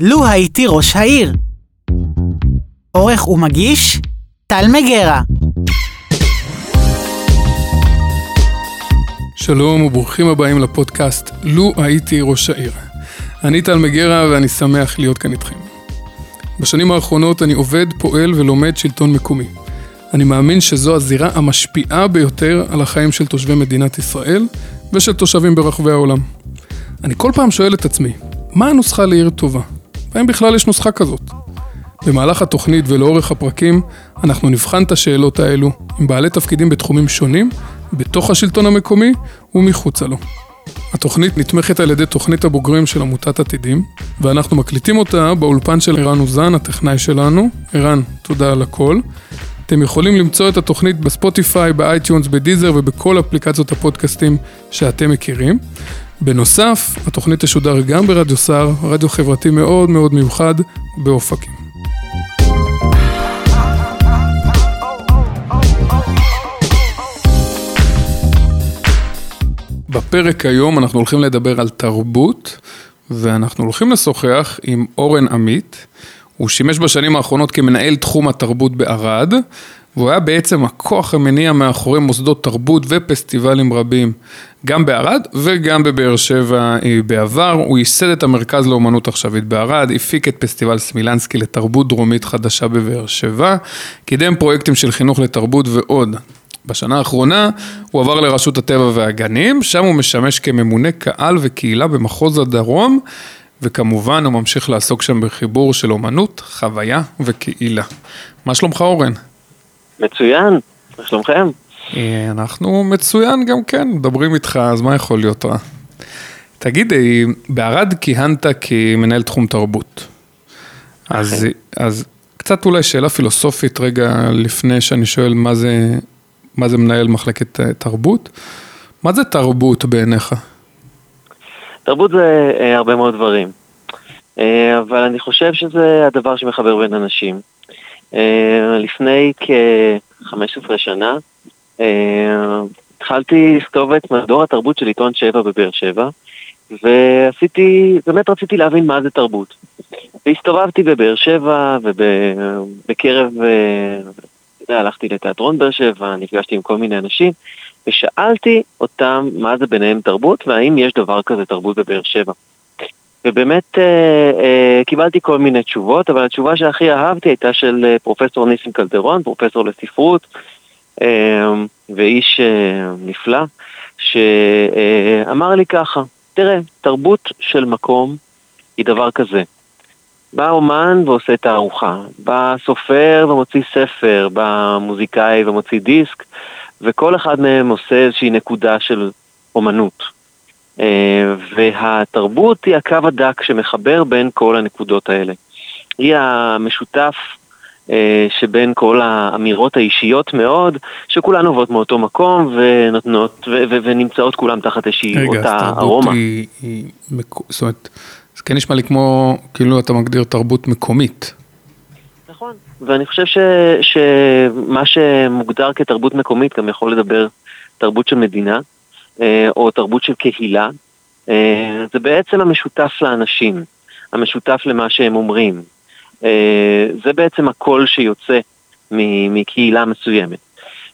לו הייתי ראש העיר. עורך ומגיש, טל מגרה. שלום וברוכים הבאים לפודקאסט לו הייתי ראש העיר. אני טל מגרה ואני שמח להיות כאן איתכם. בשנים האחרונות אני עובד, פועל ולומד שלטון מקומי. אני מאמין שזו הזירה המשפיעה ביותר על החיים של תושבי מדינת ישראל ושל תושבים ברחבי העולם. אני כל פעם שואל את עצמי, מה הנוסחה לעיר טובה? והאם בכלל יש נוסחה כזאת? במהלך התוכנית ולאורך הפרקים, אנחנו נבחן את השאלות האלו עם בעלי תפקידים בתחומים שונים, בתוך השלטון המקומי ומחוצה לו. התוכנית נתמכת על ידי תוכנית הבוגרים של עמותת עתידים, ואנחנו מקליטים אותה באולפן של ערן אוזן, הטכנאי שלנו. ערן, תודה על הכל. אתם יכולים למצוא את התוכנית בספוטיפיי, ב iTunes, ב Deezer ובכל אפליקציות הפודקאסטים שאתם מכירים. בנוסף, התוכנית תשודר גם ברדיו סער, רדיו חברתי מאוד מאוד מיוחד באופקים. בפרק היום אנחנו הולכים לדבר על תרבות, ואנחנו הולכים לשוחח עם אורן עמית. הוא שימש בשנים האחרונות כמנהל תחום התרבות בערד, והוא היה בעצם הכוח המניע מאחורי מוסדות תרבות ופסטיבלים רבים, גם בערד וגם בבאר שבע אה, בעבר. הוא ייסד את המרכז לאומנות עכשווית בערד, הפיק את פסטיבל סמילנסקי לתרבות דרומית חדשה בבאר שבע, קידם פרויקטים של חינוך לתרבות ועוד. בשנה האחרונה הוא עבר לרשות הטבע והגנים, שם הוא משמש כממונה קהל וקהילה במחוז הדרום, וכמובן הוא ממשיך לעסוק שם בחיבור של אומנות, חוויה וקהילה. מה שלומך אורן? מצוין, מה שלומכם? אה, אנחנו מצוין גם כן, מדברים איתך, אז מה יכול להיות רע? תגיד, בערד כיהנת כמנהל תחום תרבות. אז, אז קצת אולי שאלה פילוסופית רגע לפני שאני שואל מה זה, מה זה מנהל מחלקת אה, תרבות. מה זה תרבות בעיניך? תרבות זה אה, הרבה מאוד דברים, אה, אבל אני חושב שזה הדבר שמחבר בין אנשים. אה, לפני כ-15 שנה אה, התחלתי לכתוב את מדור התרבות של עיתון 7 בבאר שבע, ועשיתי, באמת רציתי להבין מה זה תרבות. והסתובבתי בבאר שבע ובקרב, אה, אתה יודע, הלכתי לתיאטרון באר שבע, נפגשתי עם כל מיני אנשים, ושאלתי אותם מה זה ביניהם תרבות, והאם יש דבר כזה תרבות בבאר שבע. ובאמת אה, אה, קיבלתי כל מיני תשובות, אבל התשובה שהכי אהבתי הייתה של אה, פרופסור ניסים קלדרון, פרופסור לספרות, אה, ואיש אה, נפלא, שאמר לי ככה, תראה, תרבות של מקום היא דבר כזה. בא אומן ועושה תערוכה, בא סופר ומוציא ספר, בא מוזיקאי ומוציא דיסק, וכל אחד מהם עושה איזושהי נקודה של אומנות. אה, והתרבות היא הקו הדק שמחבר בין כל הנקודות האלה. היא המשותף אה, שבין כל האמירות האישיות מאוד, שכולן עוברות מאותו מקום ונותנות, ו- ו- ונמצאות כולם תחת איזושהי רגע, אותה אז תרבות ארומה. היא, זאת אומרת, זה כן נשמע לי כמו, כאילו אתה מגדיר תרבות מקומית. נכון. ואני חושב ש, שמה שמוגדר כתרבות מקומית גם יכול לדבר תרבות של מדינה, או תרבות של קהילה. אה, זה בעצם המשותף לאנשים, המשותף למה שהם אומרים. אה, זה בעצם הקול שיוצא מקהילה מסוימת.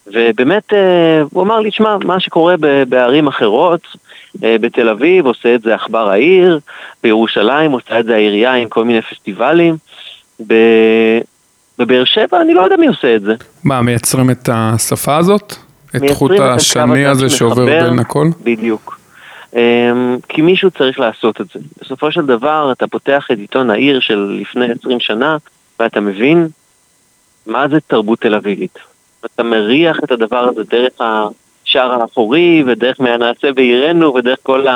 ובאמת, אה, הוא אמר לי, שמע, מה שקורה בערים אחרות, אה, בתל אביב עושה את זה עכבר העיר, בירושלים עושה את זה העירייה עם כל מיני פסטיבלים, בבאר שבע אני לא יודע מי עושה את זה. מה, מייצרים את השפה הזאת? את חוט השני הזה שעובר. בין הכל? בדיוק. אמ, כי מישהו צריך לעשות את זה. בסופו של דבר אתה פותח את עיתון העיר של לפני 20 שנה ואתה מבין מה זה תרבות תל אביבית. ואתה מריח את הדבר הזה דרך השער האחורי ודרך מה נעשה בעירנו ודרך כל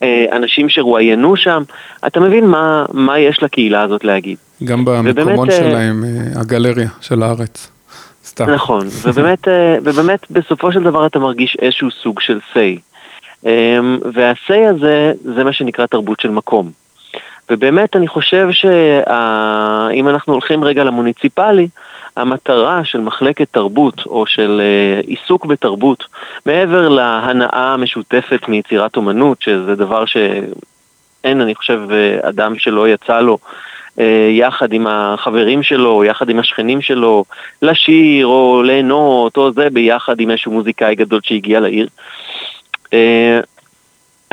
האנשים שרואיינו שם. אתה מבין מה, מה יש לקהילה הזאת להגיד. גם במקומון ובאמת, אה, שלהם, אה, הגלריה של הארץ. סתם. נכון, ובאמת, אה, ובאמת בסופו של דבר אתה מרגיש איזשהו סוג של say. אמ, וה-say הזה, זה מה שנקרא תרבות של מקום. ובאמת אני חושב שאם אנחנו הולכים רגע למוניציפלי, המטרה של מחלקת תרבות או של אה, עיסוק בתרבות, מעבר להנאה המשותפת מיצירת אומנות, שזה דבר שאין אין, אני חושב, אה, אדם שלא יצא לו יחד עם החברים שלו, יחד עם השכנים שלו, לשיר או ליהנות או זה, ביחד עם איזשהו מוזיקאי גדול שהגיע לעיר. אה,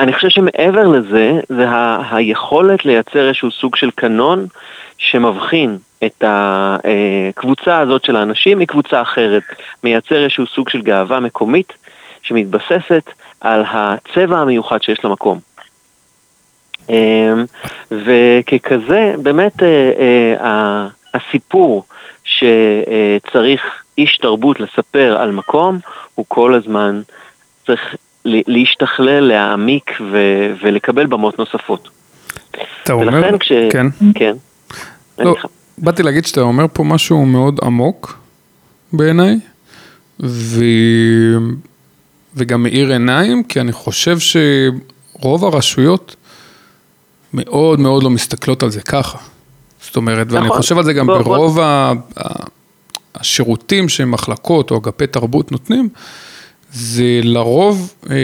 אני חושב שמעבר לזה, זה ה- היכולת לייצר איזשהו סוג של קנון שמבחין את הקבוצה הזאת של האנשים מקבוצה אחרת, מייצר איזשהו סוג של גאווה מקומית שמתבססת על הצבע המיוחד שיש למקום. אמ, וככזה, באמת אה, אה, הסיפור שצריך איש תרבות לספר על מקום, הוא כל הזמן צריך להשתכלל, להעמיק ו- ולקבל במות נוספות. אתה אומר, ולכן כש... כן. כן. לא, באתי להגיד שאתה אומר פה משהו מאוד עמוק בעיניי, ו... וגם מאיר עיניים, כי אני חושב שרוב הרשויות מאוד מאוד לא מסתכלות על זה ככה. זאת אומרת, ואני נכון. חושב על זה גם בוא- ברוב ה... ה- השירותים שמחלקות או אגפי תרבות נותנים, זה לרוב אה,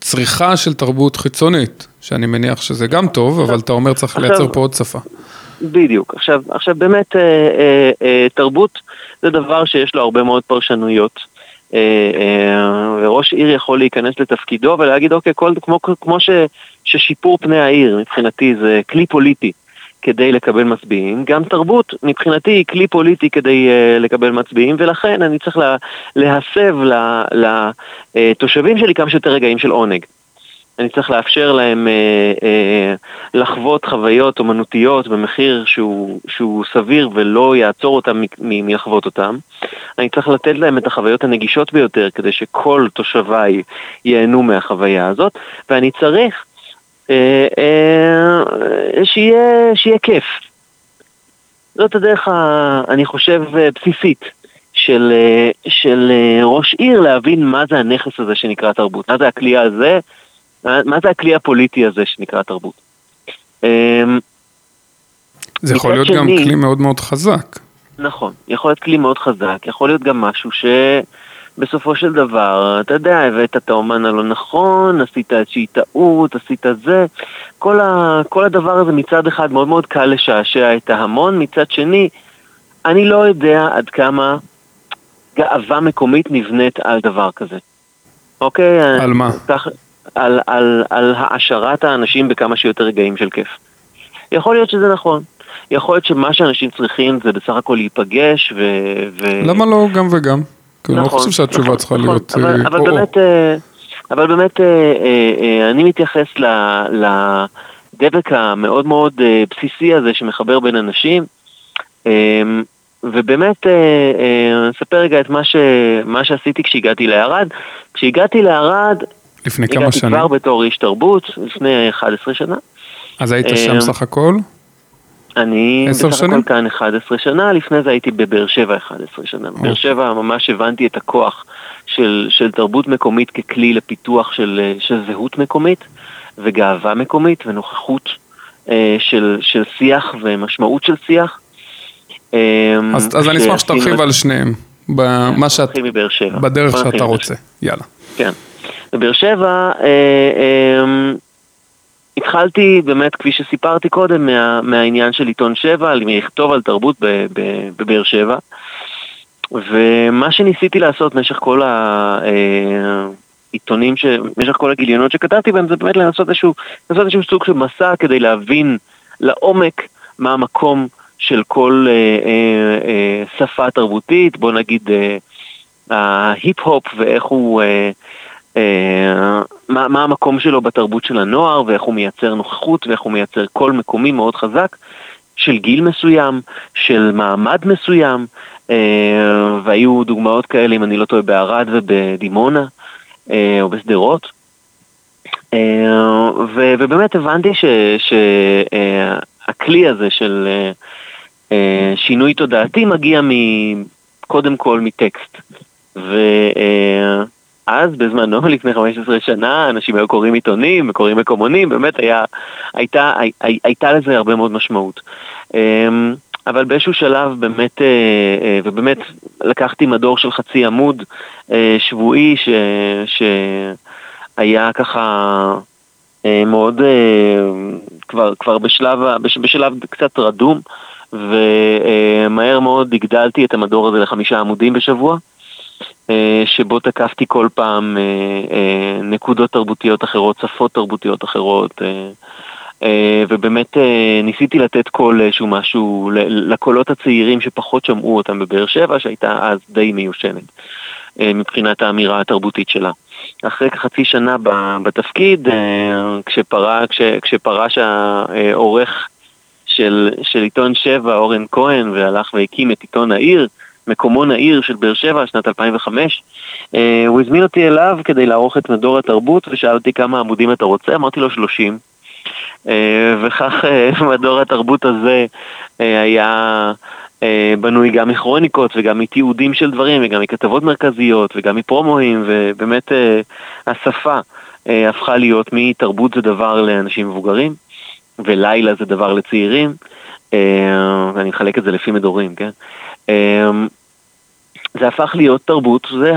צריכה של תרבות חיצונית, שאני מניח שזה גם טוב, אבל אתה אומר צריך עכשיו- לייצר פה עוד שפה. בדיוק. עכשיו, עכשיו באמת אה, אה, אה, תרבות זה דבר שיש לו הרבה מאוד פרשנויות. אה, אה, וראש עיר יכול להיכנס לתפקידו ולהגיד, אוקיי, כל, כמו, כמו ש, ששיפור פני העיר מבחינתי זה כלי פוליטי כדי לקבל מצביעים, גם תרבות מבחינתי היא כלי פוליטי כדי אה, לקבל מצביעים, ולכן אני צריך לה, להסב לתושבים שלי כמה שיותר רגעים של עונג. אני צריך לאפשר להם אה, אה, לחוות חוויות אומנותיות במחיר שהוא, שהוא סביר ולא יעצור אותם מ- מ- מלחוות אותם. אני צריך לתת להם את החוויות הנגישות ביותר כדי שכל תושביי ייהנו מהחוויה הזאת, ואני צריך אה, אה, שיהיה, שיהיה כיף. זאת הדרך, ה, אני חושב, אה, בסיסית של, של ראש עיר להבין מה זה הנכס הזה שנקרא תרבות, מה זה הכלי הזה, מה זה הכלי הפוליטי הזה שנקרא תרבות. אמ, זה יכול להיות גם שני- כלי מאוד מאוד חזק. נכון, יכול להיות כלי מאוד חזק, יכול להיות גם משהו שבסופו של דבר, אתה יודע, הבאת את האומן הלא נכון, עשית איזושהי טעות, עשית זה, כל, ה, כל הדבר הזה מצד אחד מאוד מאוד קל לשעשע את ההמון, מצד שני, אני לא יודע עד כמה גאווה מקומית נבנית על דבר כזה. אוקיי? על מה? כך, על, על, על העשרת האנשים בכמה שיותר רגעים של כיף. יכול להיות שזה נכון. יכול להיות שמה שאנשים צריכים זה בסך הכל להיפגש ו... ו... למה לא גם וגם? כי אני לא נכון, חושב שהתשובה נכון, צריכה נכון, להיות אבל, אה, אבל או-או. באמת, אה, אבל באמת אה, אה, אני מתייחס לדבק המאוד מאוד בסיסי הזה שמחבר בין אנשים, ובאמת אה, אספר רגע את מה, ש, מה שעשיתי כשהגעתי לערד. כשהגעתי לערד, לפני כמה הגעתי שנים? כבר בתור איש תרבות, לפני 11 שנה. אז היית שם סך הכל? אני בסך שנים? הכל כאן 11 שנה, לפני זה הייתי בבאר שבע 11 שנה. בבאר שבע ממש הבנתי את הכוח של, של תרבות מקומית ככלי לפיתוח של, של זהות מקומית וגאווה מקומית ונוכחות אה, של, של שיח ומשמעות של שיח. אה, אז אז אני אשמח שתרחיב על שניהם, במה שאת. בדרך שאתה רוצה. יאללה. כן. בבאר שבע, אה, אה, התחלתי באמת, כפי שסיפרתי קודם, מה, מהעניין של עיתון שבע, לכתוב על תרבות בבאר שבע. ומה שניסיתי לעשות במשך כל העיתונים, ש... במשך כל הגיליונות שכתבתי בהם, זה באמת לנסות איזשהו, לנסות איזשהו סוג של מסע כדי להבין לעומק מה המקום של כל אה, אה, אה, שפה תרבותית, בוא נגיד אה, ההיפ-הופ ואיך הוא, אה, אה, מה, מה המקום שלו בתרבות של הנוער ואיך הוא מייצר נוכחות ואיך הוא מייצר קול מקומי מאוד חזק של גיל מסוים, של מעמד מסוים, אה, והיו דוגמאות כאלה, אם אני לא טועה, בערד ובדימונה אה, או בשדרות. אה, ו- ובאמת הבנתי שהכלי הזה של אה, אה, שינוי תודעתי מגיע מ- קודם כל מטקסט. ואז בזמנו, לפני 15 שנה, אנשים היו קוראים עיתונים וקוראים מקומונים, באמת היה, הייתה, הי, הייתה לזה הרבה מאוד משמעות. אמ, אבל באיזשהו שלב באמת, אה, אה, ובאמת לקחתי מדור של חצי עמוד אה, שבועי ש, שהיה ככה מאוד, כבר, כבר בשלב, בשלב קצת רדום, ומהר מאוד הגדלתי את המדור הזה לחמישה עמודים בשבוע, שבו תקפתי כל פעם אה, אה, נקודות תרבותיות אחרות, שפות תרבותיות אחרות, אה, אה, ובאמת אה, ניסיתי לתת קול איזשהו משהו לקולות הצעירים שפחות שמעו אותם בבאר שבע, שהייתה אז די מיושנת אה, מבחינת האמירה התרבותית שלה. אחרי כחצי שנה בתפקיד, אה, כשפרה- כש- כשפרש העורך של, של עיתון שבע, אורן כהן, והלך והקים את עיתון העיר, מקומו נעיר של באר שבע, שנת 2005, אה, הוא הזמין אותי אליו כדי לערוך את מדור התרבות, ושאל אותי כמה עמודים אתה רוצה, אמרתי לו 30. אה, וכך אה, מדור התרבות הזה אה, היה אה, בנוי גם מכרוניקות וגם מתיעודים של דברים וגם מכתבות מרכזיות וגם מפרומואים ובאמת אה, השפה אה, הפכה להיות מתרבות זה דבר לאנשים מבוגרים ולילה זה דבר לצעירים ואני מחלק את זה לפי מדורים, כן? אה, זה הפך להיות תרבות, זה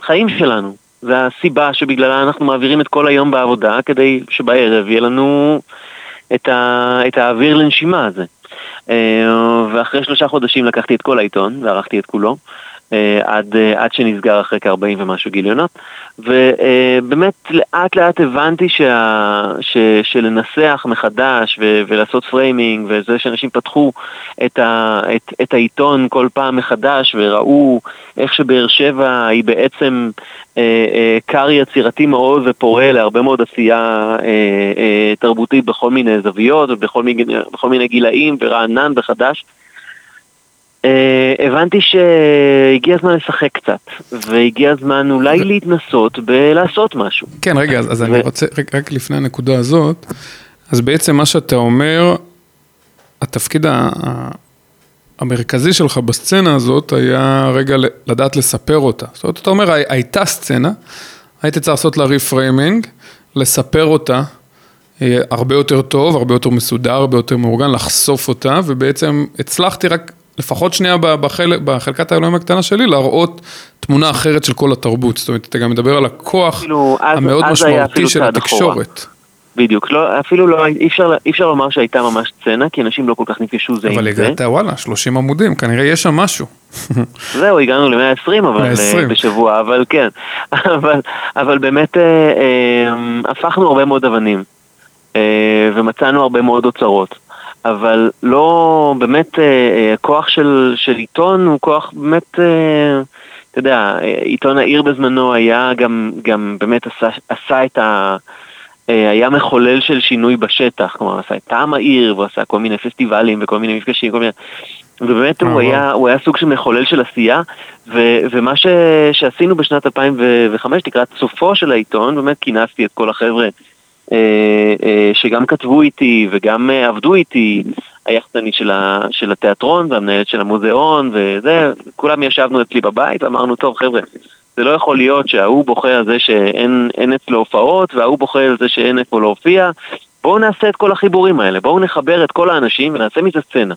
החיים שלנו. זה הסיבה שבגללה אנחנו מעבירים את כל היום בעבודה, כדי שבערב יהיה לנו את, ה, את האוויר לנשימה הזה. אה, ואחרי שלושה חודשים לקחתי את כל העיתון וערכתי את כולו, עד, אה, עד שנסגר אחרי כ-40 ומשהו גיליונות, ובאמת לאט לאט הבנתי שה, ש, שלנסח מחדש ו, ולעשות framing, וזה שאנשים פתחו את, ה, את, את העיתון כל פעם מחדש וראו איך שבאר שבע היא בעצם אה, אה, כר יצירתי מאוד ופורה להרבה מאוד עשייה אה, אה, תרבותית בכל מיני זוויות ובכל מיני, מיני גילאים ורענן וחדש. אה, הבנתי שהגיע הזמן לשחק קצת, והגיע הזמן אולי להתנסות בלעשות משהו. כן, רגע, אז, אני רוצה, רק, לפני הנקודה הזאת, אז בעצם מה שאתה אומר, התפקיד המרכזי שלך בסצנה הזאת היה רגע לדעת לספר אותה. זאת אומרת, אתה אומר, הי- הייתה סצנה, הייתי צריך לעשות לה ריפריימינג, לספר אותה. אה, הרבה יותר טוב, הרבה יותר מסודר, הרבה יותר מאורגן, לחשוף אותה, ובעצם הצלחתי רק, לפחות שנייה בחלק, בחלקת האלוהים הקטנה שלי, להראות תמונה אחרת של כל התרבות. זאת אומרת, אתה גם מדבר על הכוח אפילו אז- המאוד אז משמעותי של צעד אחורה. התקשורת. בדיוק, לא, אפילו לא, אי אפשר, אי אפשר לומר שהייתה ממש סצנה, כי אנשים לא כל כך נפגשו זה עם אבל זה. הגעת, וואלה, 30 עמודים, כנראה יש שם משהו. זהו, הגענו ל-120 אבל 120. אה, בשבוע, אבל כן. אבל, אבל באמת אה, אה, הפכנו הרבה מאוד אבנים, אה, ומצאנו הרבה מאוד אוצרות. אבל לא, באמת, אה, אה, כוח של, של עיתון הוא כוח באמת, אה, אתה יודע, עיתון העיר בזמנו היה גם, גם באמת עשה, עשה את ה... היה מחולל של שינוי בשטח, כלומר עשה את טעם העיר, והוא עשה כל מיני פסטיבלים וכל מיני מפגשים, כל מיני... ובאמת הוא. היה, הוא היה סוג של מחולל של עשייה, ו, ומה ש, שעשינו בשנת 2005, לקראת סופו של העיתון, באמת כינסתי את כל החבר'ה שגם כתבו איתי וגם אה, עבדו איתי, היחצנית של, ה, של התיאטרון והמנהלת של המוזיאון וזה, כולם ישבנו אצלי בבית ואמרנו, טוב חבר'ה, זה לא יכול להיות שההוא בוכה על זה שאין אין אצלו הופעות וההוא בוכה על זה שאין איפה להופיע, בואו נעשה את כל החיבורים האלה, בואו נחבר את כל האנשים ונעשה מזה סצנה.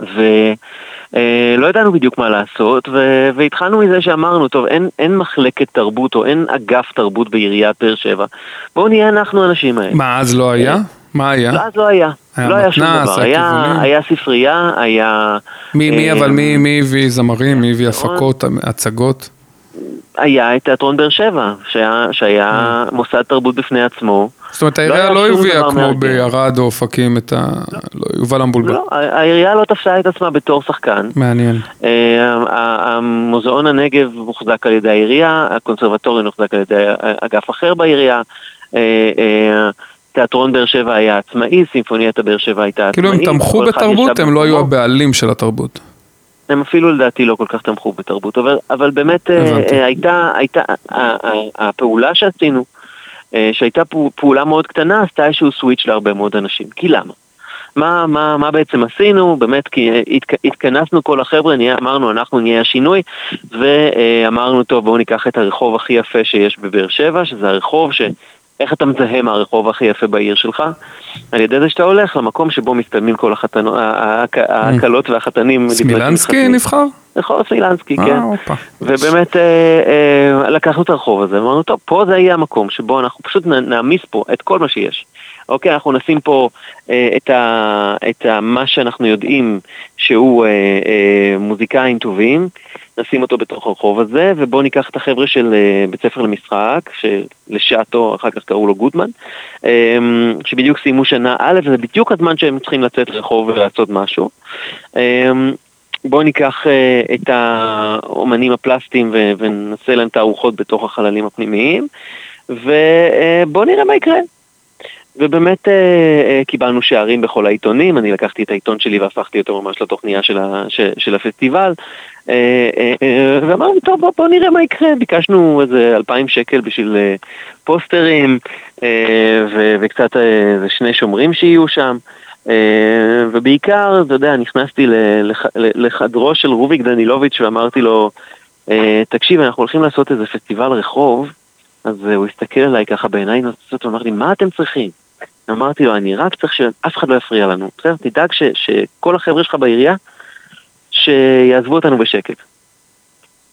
ולא ידענו בדיוק מה לעשות, ו- והתחלנו מזה שאמרנו, טוב, אין, אין מחלקת תרבות או אין אגף תרבות בעיריית באר שבע, בואו נהיה אנחנו האנשים האלה. מה, אז לא היה? מה היה? לא, אז לא היה, היה לא היה שום מתנ"ס, דבר, היה היה, ספרייה, היה... מי, מי, אה, אבל מי, מי הביא זמרים, מי הביא נכון. הפקות, הצגות? היה את תיאטרון באר שבע, שהיה, שהיה מוסד תרבות בפני עצמו. זאת אומרת, לא העירייה לא שום הביאה כמו. בערד או אופקים את ה... לא, יובל המבולבל. לא, העירייה לא תפסה את עצמה בתור שחקן. מעניין. אה, המוזיאון הנגב מוחזק על ידי העירייה, הקונסרבטוריון מוחזק על ידי אגף אחר בעירייה, אה, אה, תיאטרון באר שבע היה עצמאי, סימפוניית הבאר שבע הייתה עצמאית. כאילו הם תמכו בתרבות, הם לא היו. הבעלים של התרבות. הם אפילו לדעתי לא כל כך תמכו בתרבות, אבל, אבל באמת אה, הייתה, הייתה, הפעולה שעשינו, שהייתה פו- פעולה מאוד קטנה, עשתה איזשהו סוויץ' להרבה מאוד אנשים. כי למה? מה, מה, מה בעצם עשינו? באמת, כי אה, התכ, התכנסנו כל החבר'ה, נהיה, אמרנו אנחנו נהיה השינוי, ואמרנו טוב בואו ניקח את הרחוב הכי יפה שיש בבאר שבע, שזה הרחוב ש... איך אתה מזהה מה הרחוב הכי יפה בעיר שלך? על ידי זה שאתה הולך למקום שבו מסתיימים כל החתנו- ה- ה- הכלות והחתנים. סמילנסקי. נבחר? רחוב סמילנסקי, אה, כן. ובאמת אה, אה, לקחנו את הרחוב הזה, ואמרנו, טוב, פה זה יהיה המקום שבו אנחנו פשוט נעמיס פה את כל מה שיש. אוקיי, אנחנו נשים פה אה, את, ה, את ה, מה שאנחנו יודעים שהוא אה, אה, מוזיקאים טובים, נשים אותו בתוך הרחוב הזה, ובואו ניקח את החבר'ה של אה, בית ספר למשחק, שלשעתו אחר כך קראו לו גוטמן, אה, שבדיוק סיימו שנה א', וזה בדיוק הזמן שהם צריכים לצאת לרחוב ולעשות משהו. אה, בואו ניקח אה, את האומנים הפלסטיים ונעשה להם תערוכות בתוך החללים הפנימיים, ובואו נראה מה יקרה. ובאמת אה, אה, קיבלנו שערים בכל העיתונים, אני לקחתי את העיתון שלי והפכתי אותו ממש לתוכניה של, ה, ש, של הפסטיבל, אה, ואמרנו, טוב, בואו בוא נראה מה יקרה, ביקשנו איזה אלפיים שקל בשביל פוסטרים, ו, וקצת איזה שני שומרים שיהיו שם. ובעיקר, אתה יודע, נכנסתי לחדרו של רוביק דנילוביץ' ואמרתי לו, תקשיב, אנחנו הולכים לעשות איזה פסטיבל רחוב, אז הוא הסתכל עליי ככה בעיניים נוצצות ואמר לי, מה אתם צריכים? אמרתי לו, אני רק צריך שאף אחד לא יפריע לנו, בסדר? תדאג ש- שכל החבר'ה שלך בעירייה, שיעזבו אותנו בשקט.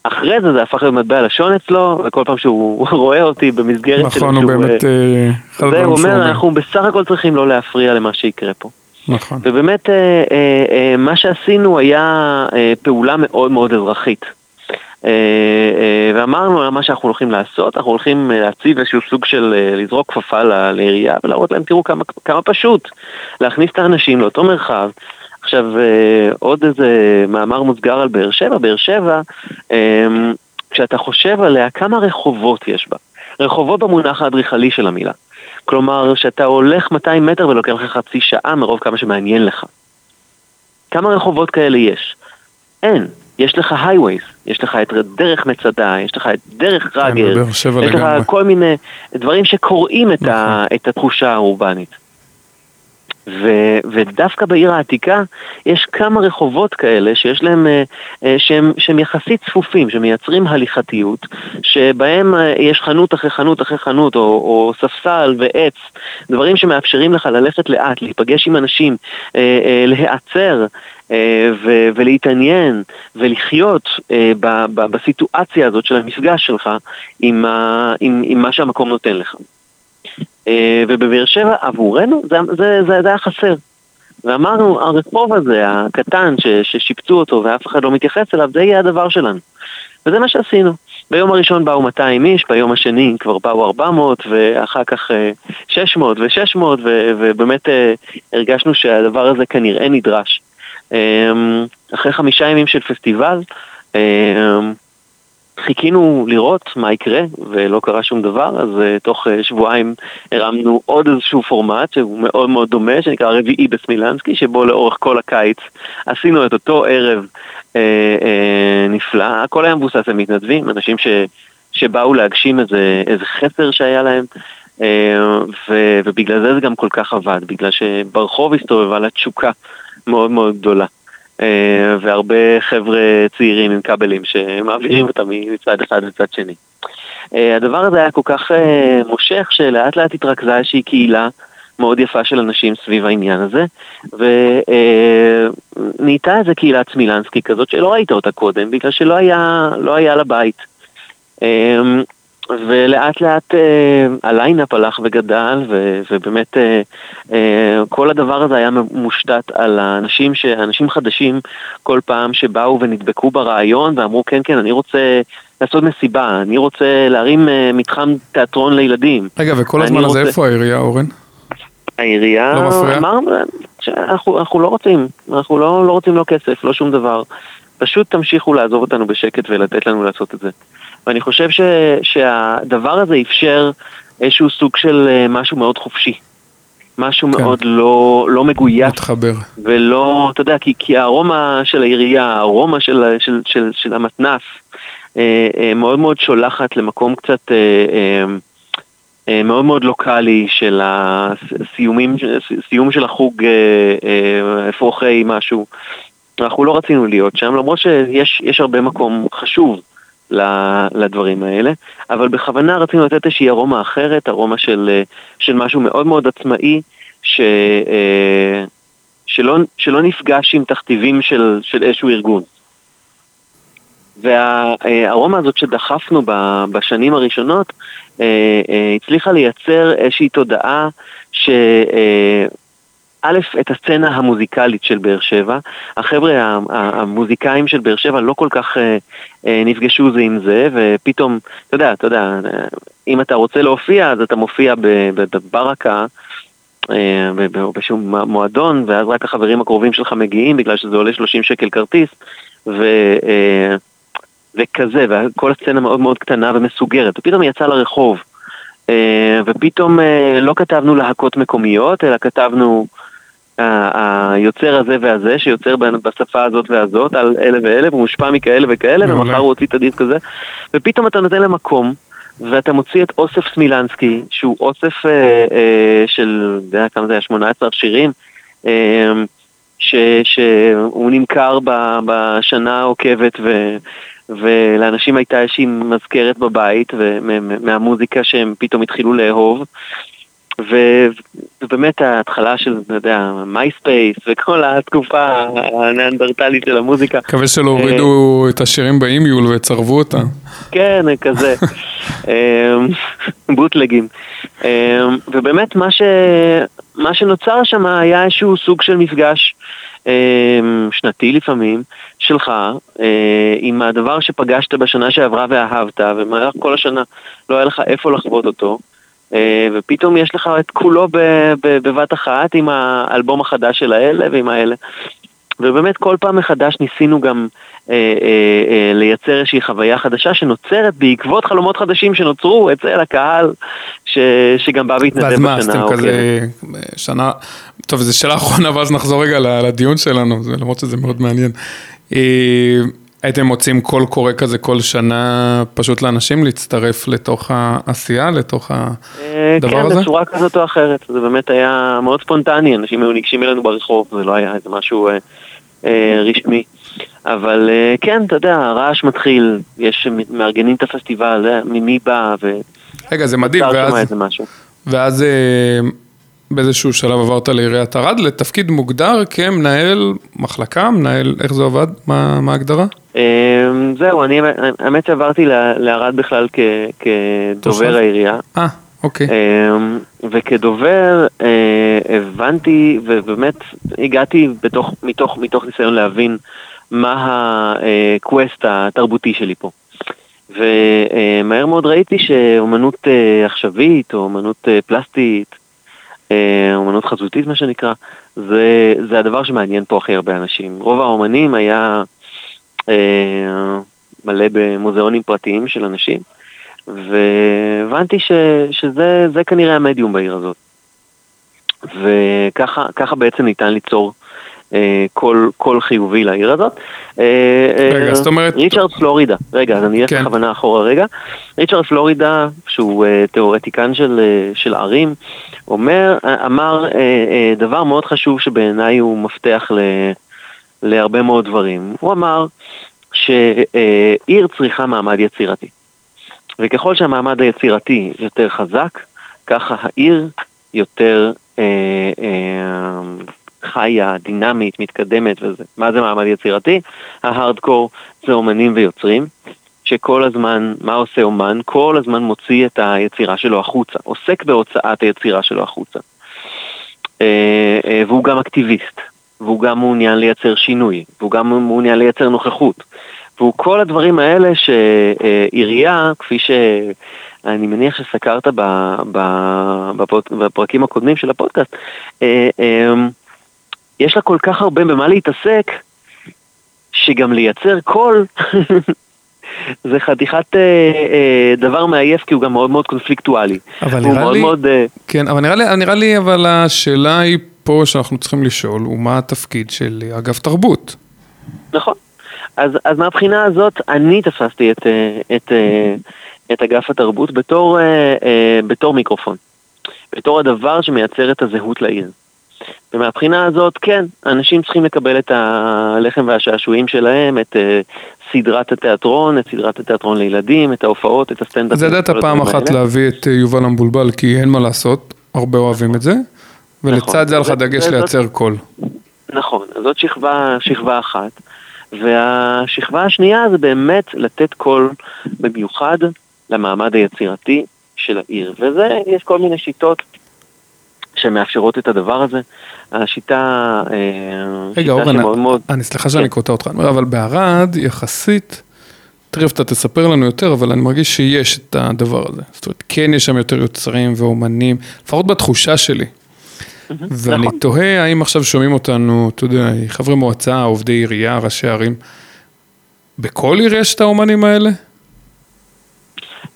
אחרי זה זה הפך להיות מטבע לשון אצלו, וכל פעם שהוא רואה אותי במסגרת של נכון, הוא באמת... אה, אה, זהו, הוא אומר, אנחנו בסך הכל צריכים לא להפריע למה שיקרה פה. נכון. ובאמת אה, מה שעשינו היה פעולה מאוד מאוד אזרחית. אה, אה, ואמרנו מה שאנחנו הולכים לעשות, אנחנו הולכים אה, להציב איזשהו סוג של לזרוק כפפה לעירייה ולהראות להם, תראו כמה, כמה פשוט להכניס את האנשים לאותו מרחב. עכשיו עוד איזה מאמר מוסגר על באר שבע, באר שבע, כשאתה חושב עליה, כמה רחובות יש בה? רחובות במונח האדריכלי של המילה. כלומר, שאתה הולך 200 מטר ולוקח לך חצי שעה מרוב כמה שמעניין לך. כמה רחובות כאלה יש? אין. יש לך הייווייז, יש לך את דרך מצדה, יש לך את דרך רגל, בבאר שבע יש לך לגמרי. כל מיני דברים שקוראים את, ה, את התחושה האורבנית. ו, ודווקא בעיר העתיקה יש כמה רחובות כאלה שיש להם, אה, אה, שהם, שהם יחסית צפופים, שמייצרים הליכתיות, שבהם אה, יש חנות אחרי חנות אחרי חנות, או, או ספסל ועץ, דברים שמאפשרים לך ללכת לאט, להיפגש עם אנשים, להיעצר ו- ולהתעניין ולחיות אה, ב- ב- בסיטואציה הזאת של המפגש שלך עם, ה- עם, עם מה שהמקום נותן לך. אה, ובבאר שבע עבורנו זה, זה, זה, זה היה חסר. ואמרנו, הרחוב הזה, הקטן, ש, ששיפצו אותו ואף אחד לא מתייחס אליו, זה יהיה הדבר שלנו. וזה מה שעשינו. ביום הראשון באו 200 איש, ביום השני כבר באו 400, ואחר כך אה, 600 ו-600, ו- ובאמת אה, הרגשנו שהדבר הזה כנראה נדרש. אה, אחרי חמישה ימים של פסטיבל, אה, חיכינו לראות מה יקרה, ולא קרה שום דבר, אז uh, תוך uh, שבועיים הרמנו עוד איזשהו פורמט שהוא מאוד מאוד דומה, שנקרא רביעי בסמילנסקי, שבו לאורך כל הקיץ עשינו את אותו ערב uh, נפלא. הכל היה מבוסס על מתנדבים, אנשים ש, שבאו להגשים איזה, איזה חסר שהיה להם. ו, ובגלל זה זה גם כל כך עבד, בגלל שברחוב הסתובבה לה תשוקה מאוד מאוד גדולה. אה, והרבה חבר'ה צעירים עם כבלים שמעבירים אותם מצד אחד לצד שני. אה, הדבר הזה היה כל כך אה, מושך שלאט לאט התרכזה איזושהי קהילה מאוד יפה של אנשים סביב העניין הזה, ונהייתה איזה קהילת סמילנסקי כזאת שלא ראית אותה קודם, בגלל שלא היה, לא היה לה בית. ולאט לאט אה, ה lineup הלך וגדל, ו, ובאמת אה, אה, כל הדבר הזה היה מושתת על האנשים, ש, אנשים חדשים כל פעם שבאו ונדבקו ברעיון ואמרו כן כן אני רוצה לעשות מסיבה, אני רוצה להרים אה, מתחם תיאטרון לילדים. רגע, וכל הזמן הזה רוצה- איפה העירייה, אורן? העירייה לא מפריע? להם שאנחנו אנחנו לא רוצים, אנחנו לא, לא רוצים לא כסף, לא שום דבר. פשוט תמשיכו לעזוב אותנו בשקט ולתת לנו לעשות את זה. ואני חושב ש, שהדבר הזה אפשר איזשהו סוג של אה, משהו מאוד חופשי. משהו כן. מאוד לא, לא מגויס מתחבר. ולא, אתה יודע, כי, כי הארומה של העירייה, הארומה של, של, של, של המתנ"ס, אה, אה, מאוד מאוד שולחת למקום קצת אה, אה, אה, מאוד מאוד לוקאלי של הסיומים, סיום של החוג אה, אה, אפרוחי משהו. אנחנו לא רצינו להיות שם, למרות שיש יש הרבה מקום חשוב לדברים האלה, אבל בכוונה רצינו לתת איזושהי ארומה אחרת, ארומה של, אה, של משהו מאוד מאוד עצמאי, ש, אה, שלא, שלא נפגש עם תכתיבים של, של איזשהו ארגון. והארומה הזאת שדחפנו בשנים הראשונות הצליחה לייצר איזושהי תודעה ש... א', את הסצנה המוזיקלית של באר שבע. החבר'ה המוזיקאים של באר שבע לא כל כך אה, אה, נפגשו זה עם זה, ופתאום, אתה יודע, אתה יודע, אם אתה רוצה להופיע, אז אתה מופיע בברקה. אה, או באיזשהו מועדון, ואז רק החברים הקרובים שלך מגיעים בגלל שזה עולה 30 שקל כרטיס, ו, וכזה, וכל הסצנה מאוד מאוד קטנה ומסוגרת, ופתאום היא יצאה לרחוב, ופתאום לא כתבנו להקות מקומיות, אלא כתבנו היוצר הזה והזה, שיוצר בשפה הזאת והזאת, על אלה ואלה, והוא מושפע מכאלה וכאלה, ומחר הוא הוציא את הדיסק הזה, ופתאום אתה נותן למקום, ואתה מוציא את אוסף סמילנסקי, שהוא אוסף אה, אה, של, אתה יודע כמה זה היה, 18 שירים, אה, ש, שהוא נמכר ב, בשנה העוקבת, ו, ולאנשים הייתה איזושהי מזכרת בבית, מהמוזיקה שהם פתאום התחילו לאהוב. ובאמת ההתחלה של, אתה יודע, MySpace וכל התקופה הנאנדרטלית של המוזיקה. מקווה שלא הורידו את השירים ב eMule וצרבו אותם. כן, כזה. בוטלגים. ובאמת מה, ש... מה שנוצר שם היה איזשהו סוג של מפגש שנתי לפעמים, שלך, עם הדבר שפגשת בשנה שעברה ואהבת, ובמהלך כל השנה לא היה לך איפה לחוות אותו. אה, ופתאום יש לך את כולו בבת אחת עם האלבום החדש של האלה ועם האלה. ובאמת כל פעם מחדש ניסינו גם אה, אה, אה, לייצר איזושהי חוויה חדשה שנוצרת בעקבות חלומות חדשים שנוצרו אצל הקהל ש, שגם בא והתנדב בשנה. ואז מה, אתם כזה שנה, טוב זו שאלה אחרונה ואז נחזור רגע לדיון שלנו, למרות שזה מאוד מעניין. אה, הייתם מוצאים קול קורא כזה כל שנה פשוט לאנשים להצטרף לתוך העשייה, לתוך הדבר כן, הזה? כן, בצורה כזאת או אחרת, זה באמת היה מאוד ספונטני, אנשים היו ניגשים אלינו ברחוב, זה לא היה איזה משהו אה, אה, רשמי. אבל אה, כן, אתה יודע, הרעש מתחיל, יש, מארגנים את הפסטיבל, אה, ממי בא, ו... רגע, זה מדהים, ואז, ואז אה, באיזשהו שלב עברת לעיריית ערד לתפקיד מוגדר כמנהל מחלקה, מנהל, איך זה עבד? מה, מה ההגדרה? אמ, זהו, אני האמת שעברתי לערד בכלל כדובר העירייה. אה, אוקיי. אמ, וכדובר אה, הבנתי ובאמת הגעתי בתוך, מתוך, מתוך ניסיון להבין מה הקווסט התרבותי שלי פה. ומהר מאוד ראיתי שאומנות אה, עכשווית או אומנות אה, פלסטית אומנות חזותית מה שנקרא, זה, זה הדבר שמעניין פה הכי הרבה אנשים. רוב האומנים היה אה, מלא במוזיאונים פרטיים של אנשים, והבנתי ש, שזה כנראה המדיום בעיר הזאת. וככה בעצם ניתן ליצור אה, קול, קול חיובי לעיר הזאת. אה, רגע, זאת אומרת... ריצ'רד פלורידה, רגע, אז אני אלך כן. בכוונה אחורה רגע. ריצ'רד פלורידה, שהוא תיאורטיקן של, של ערים, אומר, אמר דבר מאוד חשוב שבעיניי הוא מפתח ל... להרבה מאוד דברים. הוא אמר שעיר צריכה מעמד יצירתי. וככל שהמעמד היצירתי יותר חזק, ככה העיר יותר אה, אה, חיה, דינמית, מתקדמת וזה. מה זה מעמד יצירתי? ההארדקור זה אומנים ויוצרים, שכל הזמן, מה עושה אומן? כל הזמן מוציא את היצירה שלו החוצה, עוסק בהוצאת היצירה שלו החוצה. אה, אה, והוא גם אקטיביסט. והוא גם מעוניין לייצר שינוי, והוא גם מעוניין לייצר נוכחות. והוא כל הדברים האלה שעירייה, כפי שאני מניח שסקרת בפרקים הקודמים של הפודקאסט, אה, יש לה כל כך הרבה במה להתעסק, שגם לייצר קול זה חתיכת אה, אה, דבר מעייף כי הוא גם מאוד מאוד קונפליקטואלי. אבל נראה מאוד לי, מאוד, אה... כן, אבל נראה לי, נראה לי אבל השאלה היא פה שאנחנו צריכים לשאול, הוא מה התפקיד של אגף תרבות. נכון. אז, אז מהבחינה הזאת, אני תפסתי את, אה, את, אה, את אגף התרבות בתור, בתור מיקרופון. בתור הדבר שמייצר את הזהות לעיר. ומהבחינה הזאת, כן, אנשים צריכים לקבל את הלחם והשעשועים שלהם, את סדרת התיאטרון, את סדרת התיאטרון לילדים, את ההופעות, את הסטנדאפ. אז ידעת פעם אחת להביא את יובל המבולבל, כי אין מה לעשות, הרבה אוהבים את זה. ולצד נכון. זה על לך דגש לייצר קול. נכון, אז זאת שכבה, שכבה אחת. והשכבה השנייה זה באמת לתת קול במיוחד למעמד היצירתי של העיר, וזה, יש כל מיני שיטות שמאפשרות את הדבר הזה. השיטה, אה, רגע, אורן, אני סליחה שאני כן. קוטע אותך, אבל בערד יחסית, תכף אתה תספר לנו יותר, אבל אני מרגיש שיש את הדבר הזה. זאת אומרת, כן יש שם יותר יוצרים ואומנים, לפחות בתחושה שלי. ואני נכון. תוהה האם עכשיו שומעים אותנו, אתה יודע, חברי מועצה, עובדי עירייה, ראשי ערים, בכל עיר יש את האומנים האלה?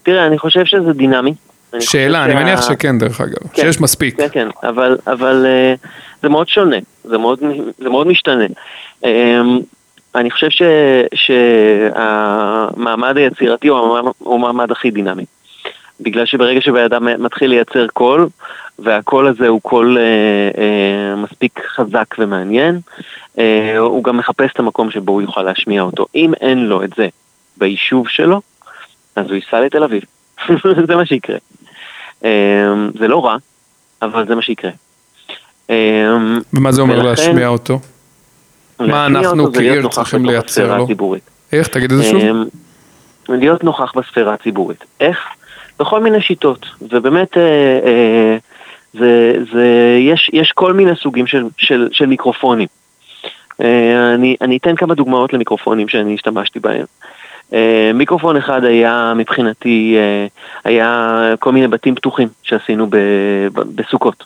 תראה, אני חושב שזה דינמי. שאלה, אני מניח שכן דרך אגב, כן, שיש מספיק. כן, כן, אבל, אבל אה, זה מאוד שונה, זה מאוד, משתנה. אמ, אני חושב ש, שהמעמד היצירתי הוא המעמד, הוא המעמד הכי דינמי. בגלל שברגע שבן אדם מתחיל לייצר קול, והקול הזה הוא קול אה, אה, מספיק חזק ומעניין, אה, הוא גם מחפש את המקום שבו הוא יוכל להשמיע אותו. אם אין לו את זה ביישוב שלו, אז הוא ייסע לתל אביב. זה מה שיקרה. אה, זה לא רע, אבל זה מה שיקרה. אה, ומה זה אומר ולכן, להשמיע אותו? מה אנחנו כעיר צריכים לייצר לו? איך? תגיד את זה שוב. אה, להיות נוכח בספירה הציבורית. איך? בכל מיני שיטות, ובאמת אה, אה, זה, זה, יש, יש כל מיני סוגים של, של, של מיקרופונים. אה, אני, אני אתן כמה דוגמאות למיקרופונים שאני השתמשתי בהם. אה, מיקרופון אחד היה מבחינתי, אה, היה כל מיני בתים פתוחים שעשינו בסוכות.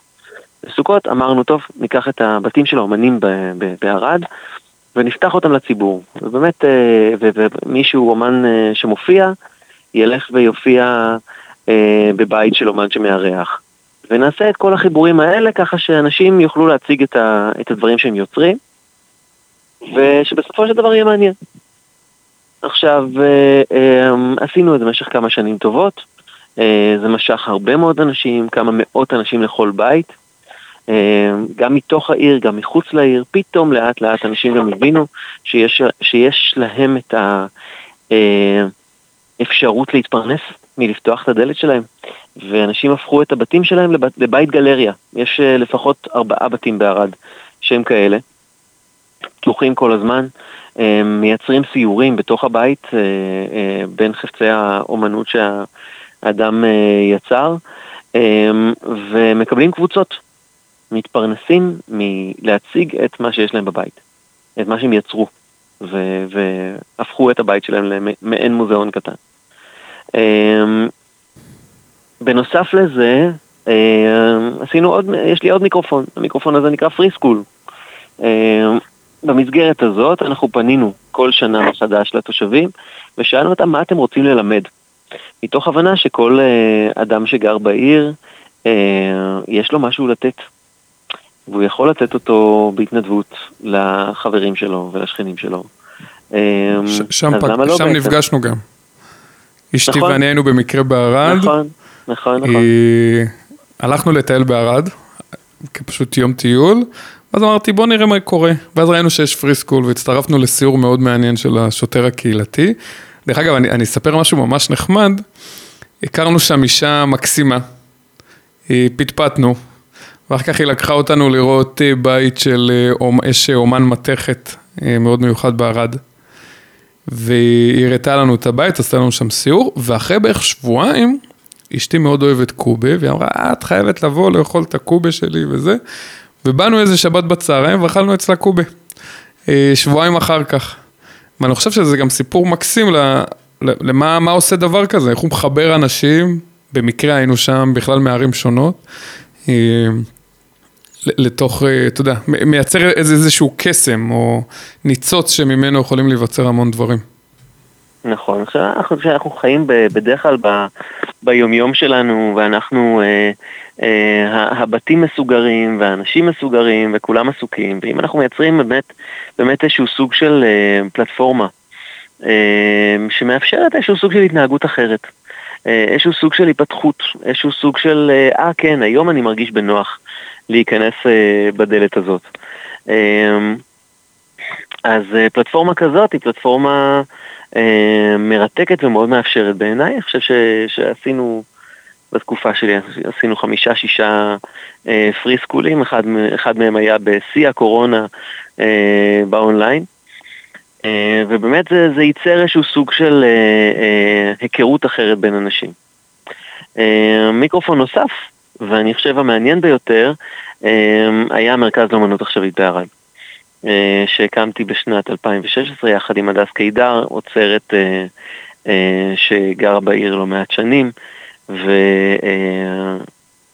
בסוכות אמרנו, טוב, ניקח את הבתים של האומנים בערד ונפתח אותם לציבור. ובאמת, ומישהו, אומן שמופיע, ילך ויופיע בבית של אומן שמארח. ונעשה את כל החיבורים האלה ככה שאנשים יוכלו להציג את, ה, את הדברים שהם יוצרים, ושבסופו של דבר יהיה מעניין. עכשיו, אה, אה, עשינו את זה במשך כמה שנים טובות, אה, זה משך הרבה מאוד אנשים, כמה מאות אנשים לכל בית, גם מתוך העיר, גם מחוץ לעיר, פתאום לאט לאט אנשים גם הבינו שיש, שיש להם את האפשרות להתפרנס מלפתוח את הדלת שלהם. ואנשים הפכו את הבתים שלהם לב... לבית גלריה. יש לפחות ארבעה בתים בערד שהם כאלה, פתוחים כל הזמן, מייצרים סיורים בתוך הבית uh, uh, בין חפצי האומנות שהאדם uh, יצר, ומקבלים קבוצות, מתפרנסים מלהציג את מה שיש להם בבית, את מה שהם יצרו, ו- והפכו את הבית שלהם למעין מוזיאון קטן. בנוסף לזה, אה, עשינו עוד, יש לי עוד מיקרופון, המיקרופון הזה נקרא פרי סקול. אה, במסגרת הזאת אנחנו פנינו כל שנה מחדש לתושבים ושאלנו אותם מה אתם רוצים ללמד. מתוך הבנה שכל אה, אדם שגר בעיר, יש לו משהו לתת. והוא יכול לתת אותו בהתנדבות לחברים שלו ולשכנים שלו. ש- שם, פק... לא שם נפגשנו גם. אשתי נכון. ואני היינו במקרה בערד. נכון. נכון, נכון. הלכנו לטייל בערד, פשוט יום טיול, ואז אמרתי בוא נראה מה קורה, ואז ראינו שיש פרי סקול והצטרפנו לסיור מאוד מעניין של השוטר הקהילתי. דרך אגב, אני, אני אספר משהו ממש נחמד, הכרנו שם אישה מקסימה, פטפטנו, ואחר כך היא לקחה אותנו לראות אה, בית של אה, יש אומן מתכת אה, מאוד מיוחד בערד. והיא הראתה לנו את הבית, עשתה לנו שם סיור, ואחרי בערך שבועיים אשתי מאוד אוהבת קובה, והיא אמרה, את חייבת לבוא לאכול את הקובה שלי וזה. ובאנו איזה שבת בצהריים ואכלנו אצלה קובה. אה, שבועיים אחר כך. ואני חושב שזה גם סיפור מקסים למה מה עושה דבר כזה, איך הוא מחבר אנשים, במקרה היינו שם בכלל מערים שונות, אה, לתוך, אה, אתה יודע, מייצר איזשהו קסם או ניצוץ שממנו יכולים להיווצר המון דברים. נכון, עכשיו אנחנו חיים בדרך כלל ביומיום שלנו, ואנחנו, אה, אה, הבתים מסוגרים, והאנשים מסוגרים, וכולם עסוקים, ואם אנחנו מייצרים באמת, באמת איזשהו סוג של אה, פלטפורמה, אה, שמאפשרת איזשהו סוג של התנהגות אחרת, אה, איזשהו סוג של היפתחות, איזשהו סוג של, אה, אה כן, היום אני מרגיש בנוח להיכנס אה, בדלת הזאת. אה, אז אה, פלטפורמה כזאת היא פלטפורמה אה, מרתקת ומאוד מאפשרת בעיניי. אני חושב ש, שעשינו, בתקופה שלי עשינו חמישה-שישה אה, פרי סקולים, אחד, אחד מהם היה בשיא הקורונה אה, באונליין. אה, ובאמת זה, זה ייצר איזשהו סוג של אה, אה, היכרות אחרת בין אנשים. אה, מיקרופון נוסף, ואני חושב המעניין ביותר, אה, היה המרכז לאמנות עכשווית בערד. אה, שהקמתי בשנת 2016 יחד עם הדס קידר, עוצרת אה, אה, שגרה בעיר לא מעט שנים,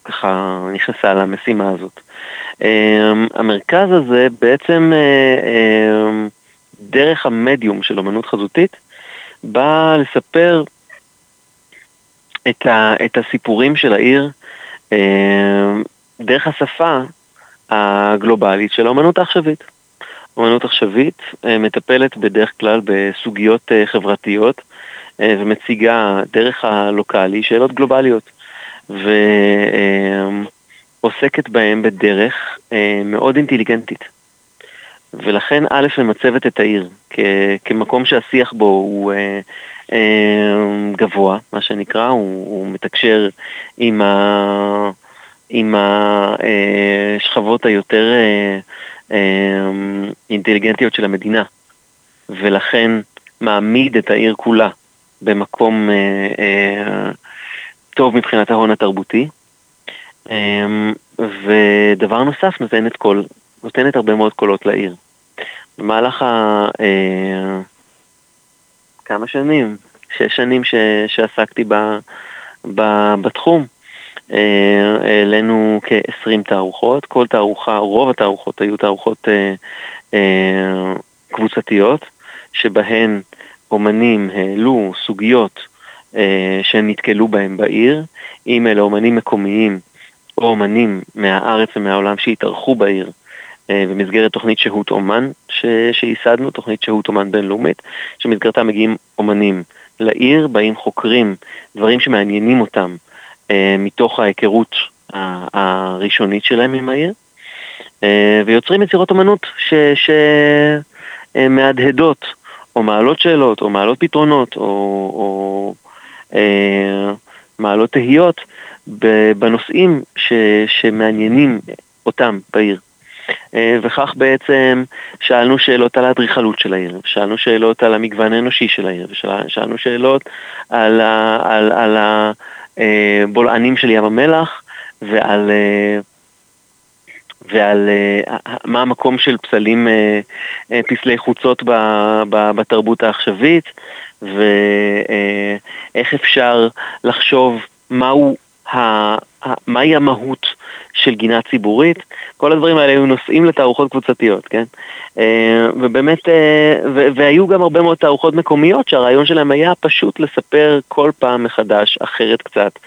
וככה נכנסה למשימה הזאת. המרכז הזה בעצם, דרך המדיום של אמנות חזותית, בא לספר את, ה, את הסיפורים של העיר דרך השפה הגלובלית של האמנות העכשווית. אומנות עכשווית אה, מטפלת בדרך כלל בסוגיות אה, חברתיות אה, ומציגה דרך הלוקאלי שאלות גלובליות ועוסקת בהן בדרך מאוד אינטליגנטית. ולכן א', ממצבת את העיר כמקום שהשיח בו הוא גבוה, מה שנקרא, הוא, הוא מתקשר עם, ה, עם השכבות היותר אינטליגנטיות של המדינה, ולכן מעמיד את העיר כולה במקום אה, אה, טוב מבחינת ההון התרבותי. אמ, ודבר נוסף, נותנת קול, נותנת הרבה מאוד קולות לעיר. במהלך ה... אה, כמה שנים, שש שנים ש, שעסקתי ב, ב, בתחום, העלינו כ-20 תערוכות, כל תערוכה, רוב התערוכות היו תערוכות אה, אה, קבוצתיות, שבהן אומנים העלו סוגיות שהם נתקלו בהם בעיר, אם אלה אומנים מקומיים או אומנים מהארץ ומהעולם שהתארחו בעיר במסגרת תוכנית שהות אומן שייסדנו, תוכנית שהות אומן בינלאומית, שבמסגרתה מגיעים אומנים לעיר, באים חוקרים דברים שמעניינים אותם. אה, מתוך ההיכרות הראשונית שלהם עם העיר, אה, ויוצרים יצירות אמנות שמהדהדות, או מעלות שאלות, או מעלות פתרונות, או, או אה, מעלות תהיות בנושאים ש, שמעניינים אותם בעיר. וכך בעצם שאלנו שאלות על האדריכלות של העיר, שאלנו שאלות על המגוון האנושי של העיר, ושאלנו שאלות על, ה, על, על, על אה, בולענים של ים המלח ועל, אה, ועל אה, מה המקום של פסלים, פסלי חוצות בתרבות העכשווית ואיך אפשר לחשוב מהו מהי המהות של גינה ציבורית, כל הדברים האלה היו נושאים לתערוכות קבוצתיות, כן? אה, ובאמת, אה, והיו גם הרבה מאוד תערוכות מקומיות שהרעיון שלהם היה פשוט לספר כל פעם מחדש, אחרת קצת,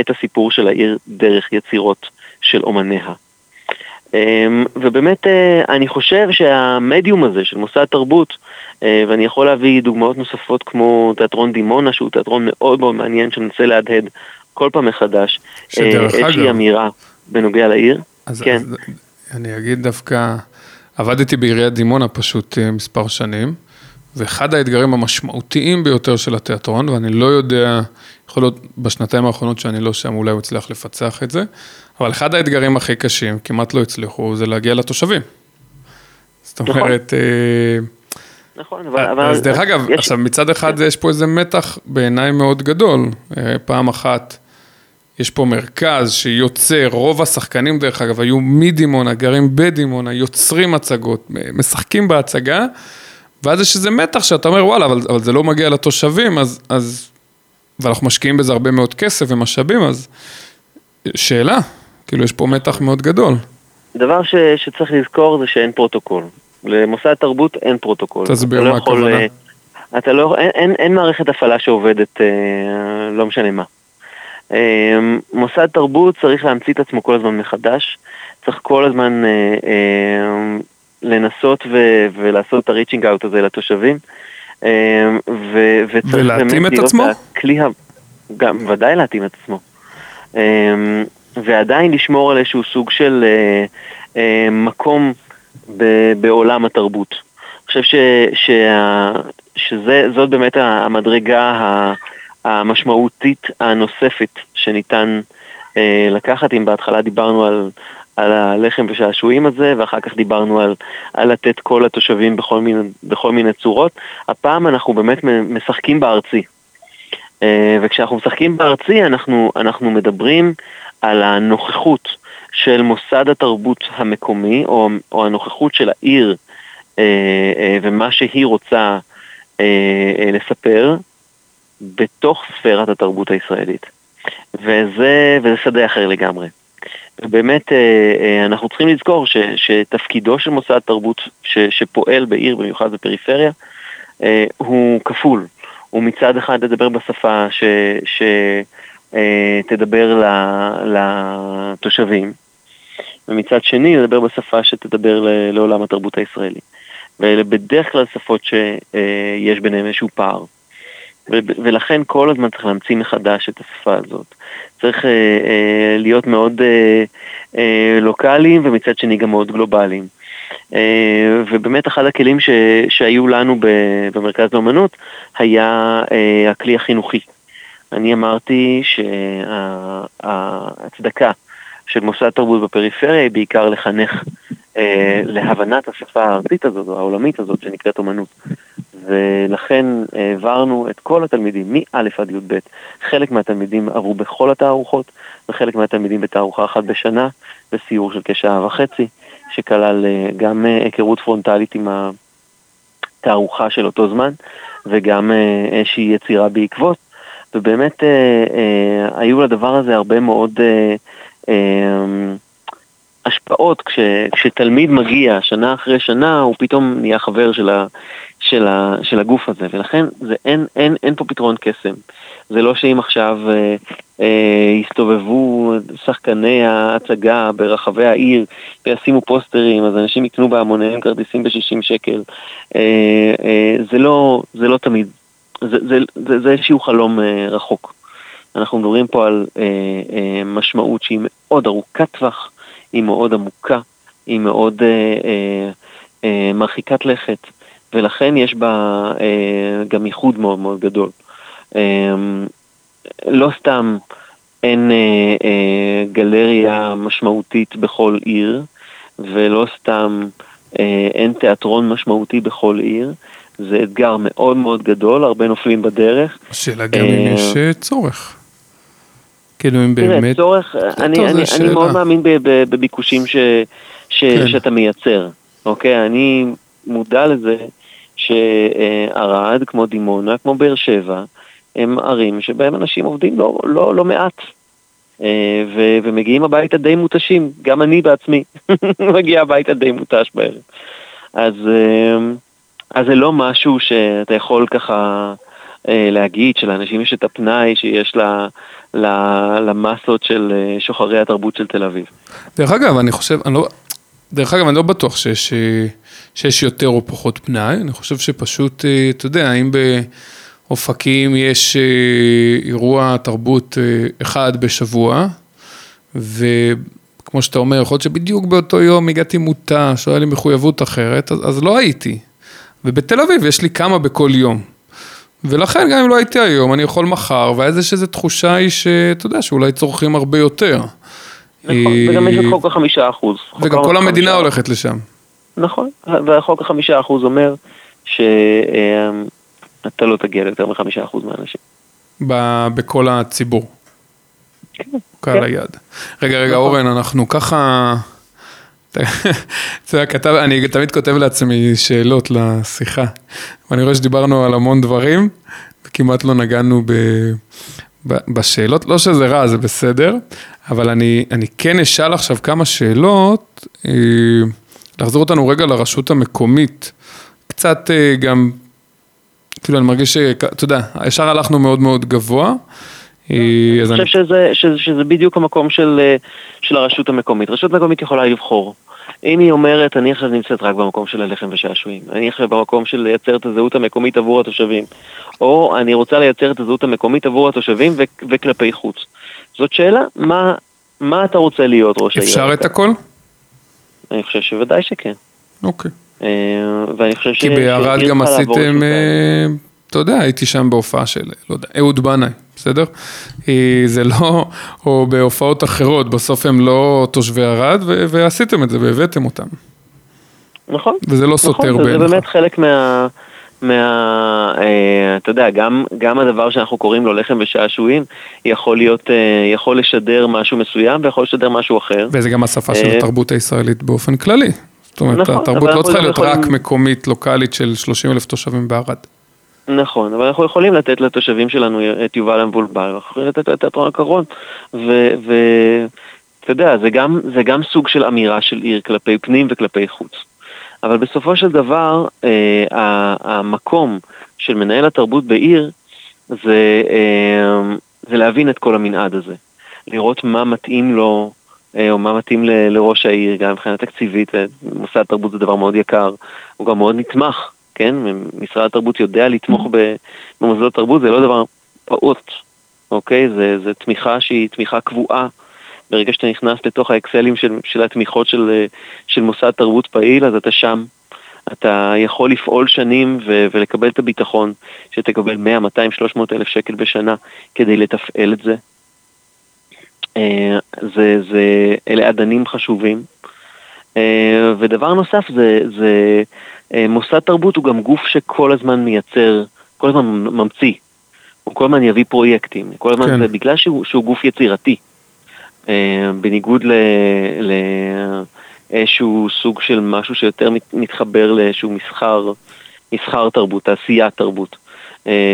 את הסיפור של העיר דרך יצירות של אומניה. אה, ובאמת אני חושב שהמדיום הזה של מוסד תרבות, ואני יכול להביא דוגמאות נוספות כמו תיאטרון דימונה, שהוא תיאטרון מאוד מאוד מעניין שמנסה להדהד כל פעם מחדש איזושהי אמירה בנוגע לעיר. אז, כן. אז אני אגיד דווקא, עבדתי בעיריית דימונה פשוט אה, מספר שנים, ואחד האתגרים המשמעותיים ביותר של התיאטרון, ואני לא יודע, יכול להיות בשנתיים האחרונות שאני לא שם, אולי הוא הצליח לפצח את זה, אבל אחד האתגרים הכי קשים, כמעט לא הצליחו, זה להגיע לתושבים. זאת נכון. אומרת... נכון, אה, אבל... אז דרך אגב, יש... עכשיו מצד אחד כן. יש פה איזה מתח בעיניי מאוד גדול. אה, פעם אחת יש פה מרכז שיוצר, רוב השחקנים דרך אגב היו מדימונה, גרים בדימונה, יוצרים הצגות, משחקים בהצגה, ואז יש איזה מתח שאתה אומר וואלה, אבל, אבל זה לא מגיע לתושבים, אז, אז, ואנחנו משקיעים בזה הרבה מאוד כסף ומשאבים, אז שאלה, כאילו יש פה מתח מאוד גדול. דבר ש, שצריך לזכור זה שאין פרוטוקול. למוסד תרבות אין פרוטוקול. תסביר מה לא הכוונה. אה, אתה לא, אין, אין, אין מערכת הפעלה שעובדת, אה, לא משנה מה. אמ, מוסד תרבות צריך להמציא את עצמו כל הזמן מחדש, צריך כל הזמן אה, אה, לנסות ו- ולעשות את הריצ'ינג אאוט הזה לתושבים. אה, ו- וצריך ולהתאים את עצמו? הכלי, גם ודאי להתאים את עצמו. ועדיין לשמור על איזשהו סוג של אה, אה, מקום ב- בעולם התרבות. אני חושב ש- שה- שזאת באמת המדרגה. המשמעותית הנוספת שניתן אה, לקחת, אם בהתחלה דיברנו על, על הלחם ושעשועים הזה, ואחר כך דיברנו על, על לתת קול לתושבים בכל מיני, בכל מיני צורות. הפעם אנחנו באמת משחקים בארצי. אה, וכשאנחנו משחקים בארצי אנחנו, אנחנו מדברים על הנוכחות של מוסד התרבות המקומי, או, או הנוכחות של העיר אה, אה, ומה שהיא רוצה לספר בתוך ספירת התרבות הישראלית. וזה, וזה שדה אחר לגמרי. ובאמת אנחנו צריכים לזכור ש, שתפקידו של מוסד תרבות ש, שפועל בעיר, במיוחד בפריפריה, הוא כפול. הוא מצד אחד לדבר בשפה שתדבר אה, לתושבים, ומצד שני לדבר בשפה שתדבר לעולם התרבות הישראלי. ואלה בדרך כלל שפות שיש ביניהם איזשהו פער. ולכן כל הזמן צריך להמציא מחדש את השפה הזאת. צריך אה, אה, להיות מאוד אה, אה, לוקאליים ומצד שני גם מאוד גלובליים. אה, ובאמת אחד הכלים ש, שהיו לנו במרכז לאומנות היה אה, הכלי החינוכי. אני אמרתי שההצדקה של מוסד תרבות בפריפריה היא בעיקר לחנך להבנת השפה הארצית הזאת, העולמית הזאת, שנקראת אומנות. ולכן העברנו את כל התלמידים, מא' עד י"ב. חלק מהתלמידים עברו בכל התערוכות, וחלק מהתלמידים בתערוכה אחת בשנה, בסיור של כשעה וחצי. שכלל אה, גם אה, היכרות פרונטלית עם התערוכה של אותו זמן, וגם אה, איזושהי יצירה בעקבות, ובאמת היו לדבר הזה הרבה מאוד השפעות, כש, כשתלמיד מגיע שנה אחרי שנה, הוא פתאום נהיה חבר של, ה, של, ה, של הגוף הזה, ולכן זה, אין, אין, אין פה פתרון קסם. זה לא שאם עכשיו אה, אה, יסתובבו שחקני ההצגה ברחבי העיר וישימו פוסטרים, אז אנשים יקנו בהמוניהם כרטיסים ב-60 שקל. אה, אה, זה, לא, זה לא תמיד, זה, זה, זה, זה איזשהו חלום אה, רחוק. אנחנו מדברים פה על אה, אה, משמעות שהיא מאוד ארוכת טווח. היא מאוד עמוקה, היא מאוד אה, אה, אה, מרחיקת לכת, ולכן יש בה אה, גם ייחוד מאוד מאוד גדול. אה, לא סתם אין אה, אה, גלריה משמעותית בכל עיר, ולא סתם אה, אין תיאטרון משמעותי בכל עיר. זה אתגר מאוד מאוד גדול, הרבה נופלים בדרך. השאלה גם אם יש אה, צורך. כאילו אם באמת... תראה, צורך, אני, אני, אני מאוד מאמין בביקושים ש, ש, כן. שאתה מייצר, אוקיי? אני מודע לזה שערד, כמו דימונה, כמו באר שבע, הם ערים שבהם אנשים עובדים לא, לא, לא מעט. אה, ו, ומגיעים הביתה די מותשים, גם אני בעצמי מגיע הביתה די מותש בערב. אז, אה, אז זה לא משהו שאתה יכול ככה להגיד שלאנשים יש את הפנאי שיש לה, לה, למסות של אה, שוחרי התרבות של תל אביב. דרך אגב, אני חושב, אני לא, דרך אגב, אני לא בטוח שיש, אה, שיש יותר או פחות פנאי, אני חושב שפשוט, אתה יודע, האם באופקים יש אירוע תרבות אחד בשבוע, וכמו שאתה אומר, יכול להיות שבדיוק באותו יום הגעתי מותש, או היה לי מחויבות אחרת, אז, אז לא הייתי. ובתל אביב יש לי כמה בכל יום. ולכן גם אם לא הייתי היום, אני יכול מחר, ואז יש איזו תחושה היא שאתה יודע, שאולי צורכים הרבה יותר. נכון, וגם יש את חוק החמישה אחוז. וגם כל המדינה הולכת לשם. נכון, והחוק החמישה אחוז אומר שאתה לא תגיע ליותר מחמישה אחוז מהאנשים. בכל הציבור. כן. קהל היד. רגע, רגע, נכון. אורן, אנחנו ככה... אתה יודע, אני תמיד כותב לעצמי שאלות לשיחה, ואני רואה שדיברנו על המון דברים, וכמעט לא נגענו ב, בשאלות, לא שזה רע, זה בסדר, אבל אני, אני כן אשאל עכשיו כמה שאלות, אה, לחזור אותנו רגע לרשות המקומית, קצת אה, גם, כאילו אני מרגיש שאתה יודע, ישר הלכנו מאוד מאוד גבוה. אה, אני חושב שזה, שזה, שזה בדיוק המקום של, של הרשות המקומית. רשות מקומית יכולה לבחור. אם היא אומרת, אני עכשיו נמצאת רק במקום של הלחם ושעשועים, אני עכשיו במקום של לייצר את הזהות המקומית עבור התושבים, או אני רוצה לייצר את הזהות המקומית עבור התושבים ו- וכלפי חוץ. זאת שאלה, מה, מה אתה רוצה להיות ראש העיר? אפשר את הכל? אני חושב שוודאי שכן. אוקיי. אה, ואני חושב ש... כי בערד גם עשיתם, אה, אתה יודע, הייתי שם בהופעה של, לא יודע, אהוד בנאי, בסדר? אה, זה לא, או בהופעות אחרות, בסוף הם לא תושבי ערד, ו- ועשיתם את זה והבאתם אותם. נכון. וזה לא סותר נכון, בעיניך. זה באמת חלק מה... מה... אה, אתה יודע, גם, גם הדבר שאנחנו קוראים לו לחם ושעשועים, יכול להיות, אה, יכול לשדר משהו מסוים ויכול לשדר משהו אחר. וזה גם השפה של אה, התרבות הישראלית באופן כללי. זאת אומרת, נכון, התרבות לא צריכה להיות יכולים- רק מקומית, לוקאלית של 30 אלף תושבים בערד. נכון, אבל אנחנו יכולים לתת לתושבים שלנו את יובל המבולבל, אנחנו יכולים לתת את תיאטרון הקרון, ואתה יודע, זה גם, זה גם סוג של אמירה של עיר כלפי פנים וכלפי חוץ. אבל בסופו של דבר, אה, המקום של מנהל התרבות בעיר זה, אה, זה להבין את כל המנעד הזה. לראות מה מתאים לו, אה, או מה מתאים ל- לראש העיר, גם מבחינה תקציבית, אה, מוסד תרבות זה דבר מאוד יקר, הוא גם מאוד נתמך, כן? משרד התרבות יודע לתמוך ב- במוסדות תרבות, זה לא דבר פעוט, אוקיי? זה, זה תמיכה שהיא תמיכה קבועה. ברגע שאתה נכנס לתוך האקסלים של, של התמיכות של, של מוסד תרבות פעיל, אז אתה שם. אתה יכול לפעול שנים ו- ולקבל את הביטחון שתקבל 100, 200, 300 אלף שקל בשנה כדי לתפעל את זה. אה, זה, זה, אלה אדנים חשובים. אה, ודבר נוסף זה, זה אה, מוסד תרבות הוא גם גוף שכל הזמן מייצר, כל הזמן ממציא. הוא כל הזמן יביא פרויקטים, כל הזמן כן. זה בגלל שהוא, שהוא גוף יצירתי. אה, בניגוד ל... ל... איזשהו סוג של משהו שיותר מת- מתחבר לאיזשהו מסחר, מסחר תרבות, תעשיית תרבות,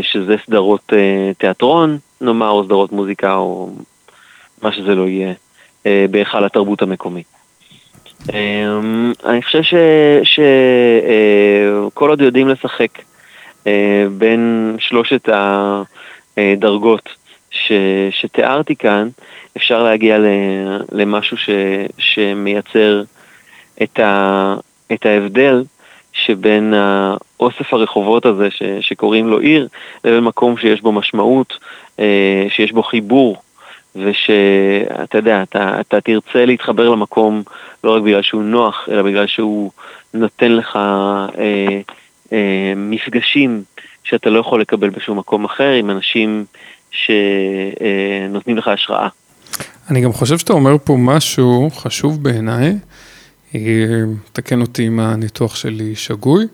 שזה סדרות תיאטרון, נאמר, או סדרות מוזיקה, או מה שזה לא יהיה, בהיכל התרבות המקומי. אה, אני חושב שכל עוד יודעים לשחק אה, בין שלושת הדרגות שתיארתי כאן, אפשר להגיע למשהו שמייצר את, ההבדל שבין האוסף הרחובות הזה שקוראים לו עיר, לבין מקום שיש בו משמעות, אה, שיש בו חיבור, ושאתה יודע, אתה, אתה תרצה להתחבר למקום לא רק בגלל שהוא נוח, אלא בגלל שהוא נותן לך אה, אה, מפגשים שאתה לא יכול לקבל בשום מקום אחר, עם אנשים שנותנים לך השראה. אני גם חושב שאתה אומר פה משהו חשוב בעיניי, אה, תקן אותי אם הניתוח שלי שגוי,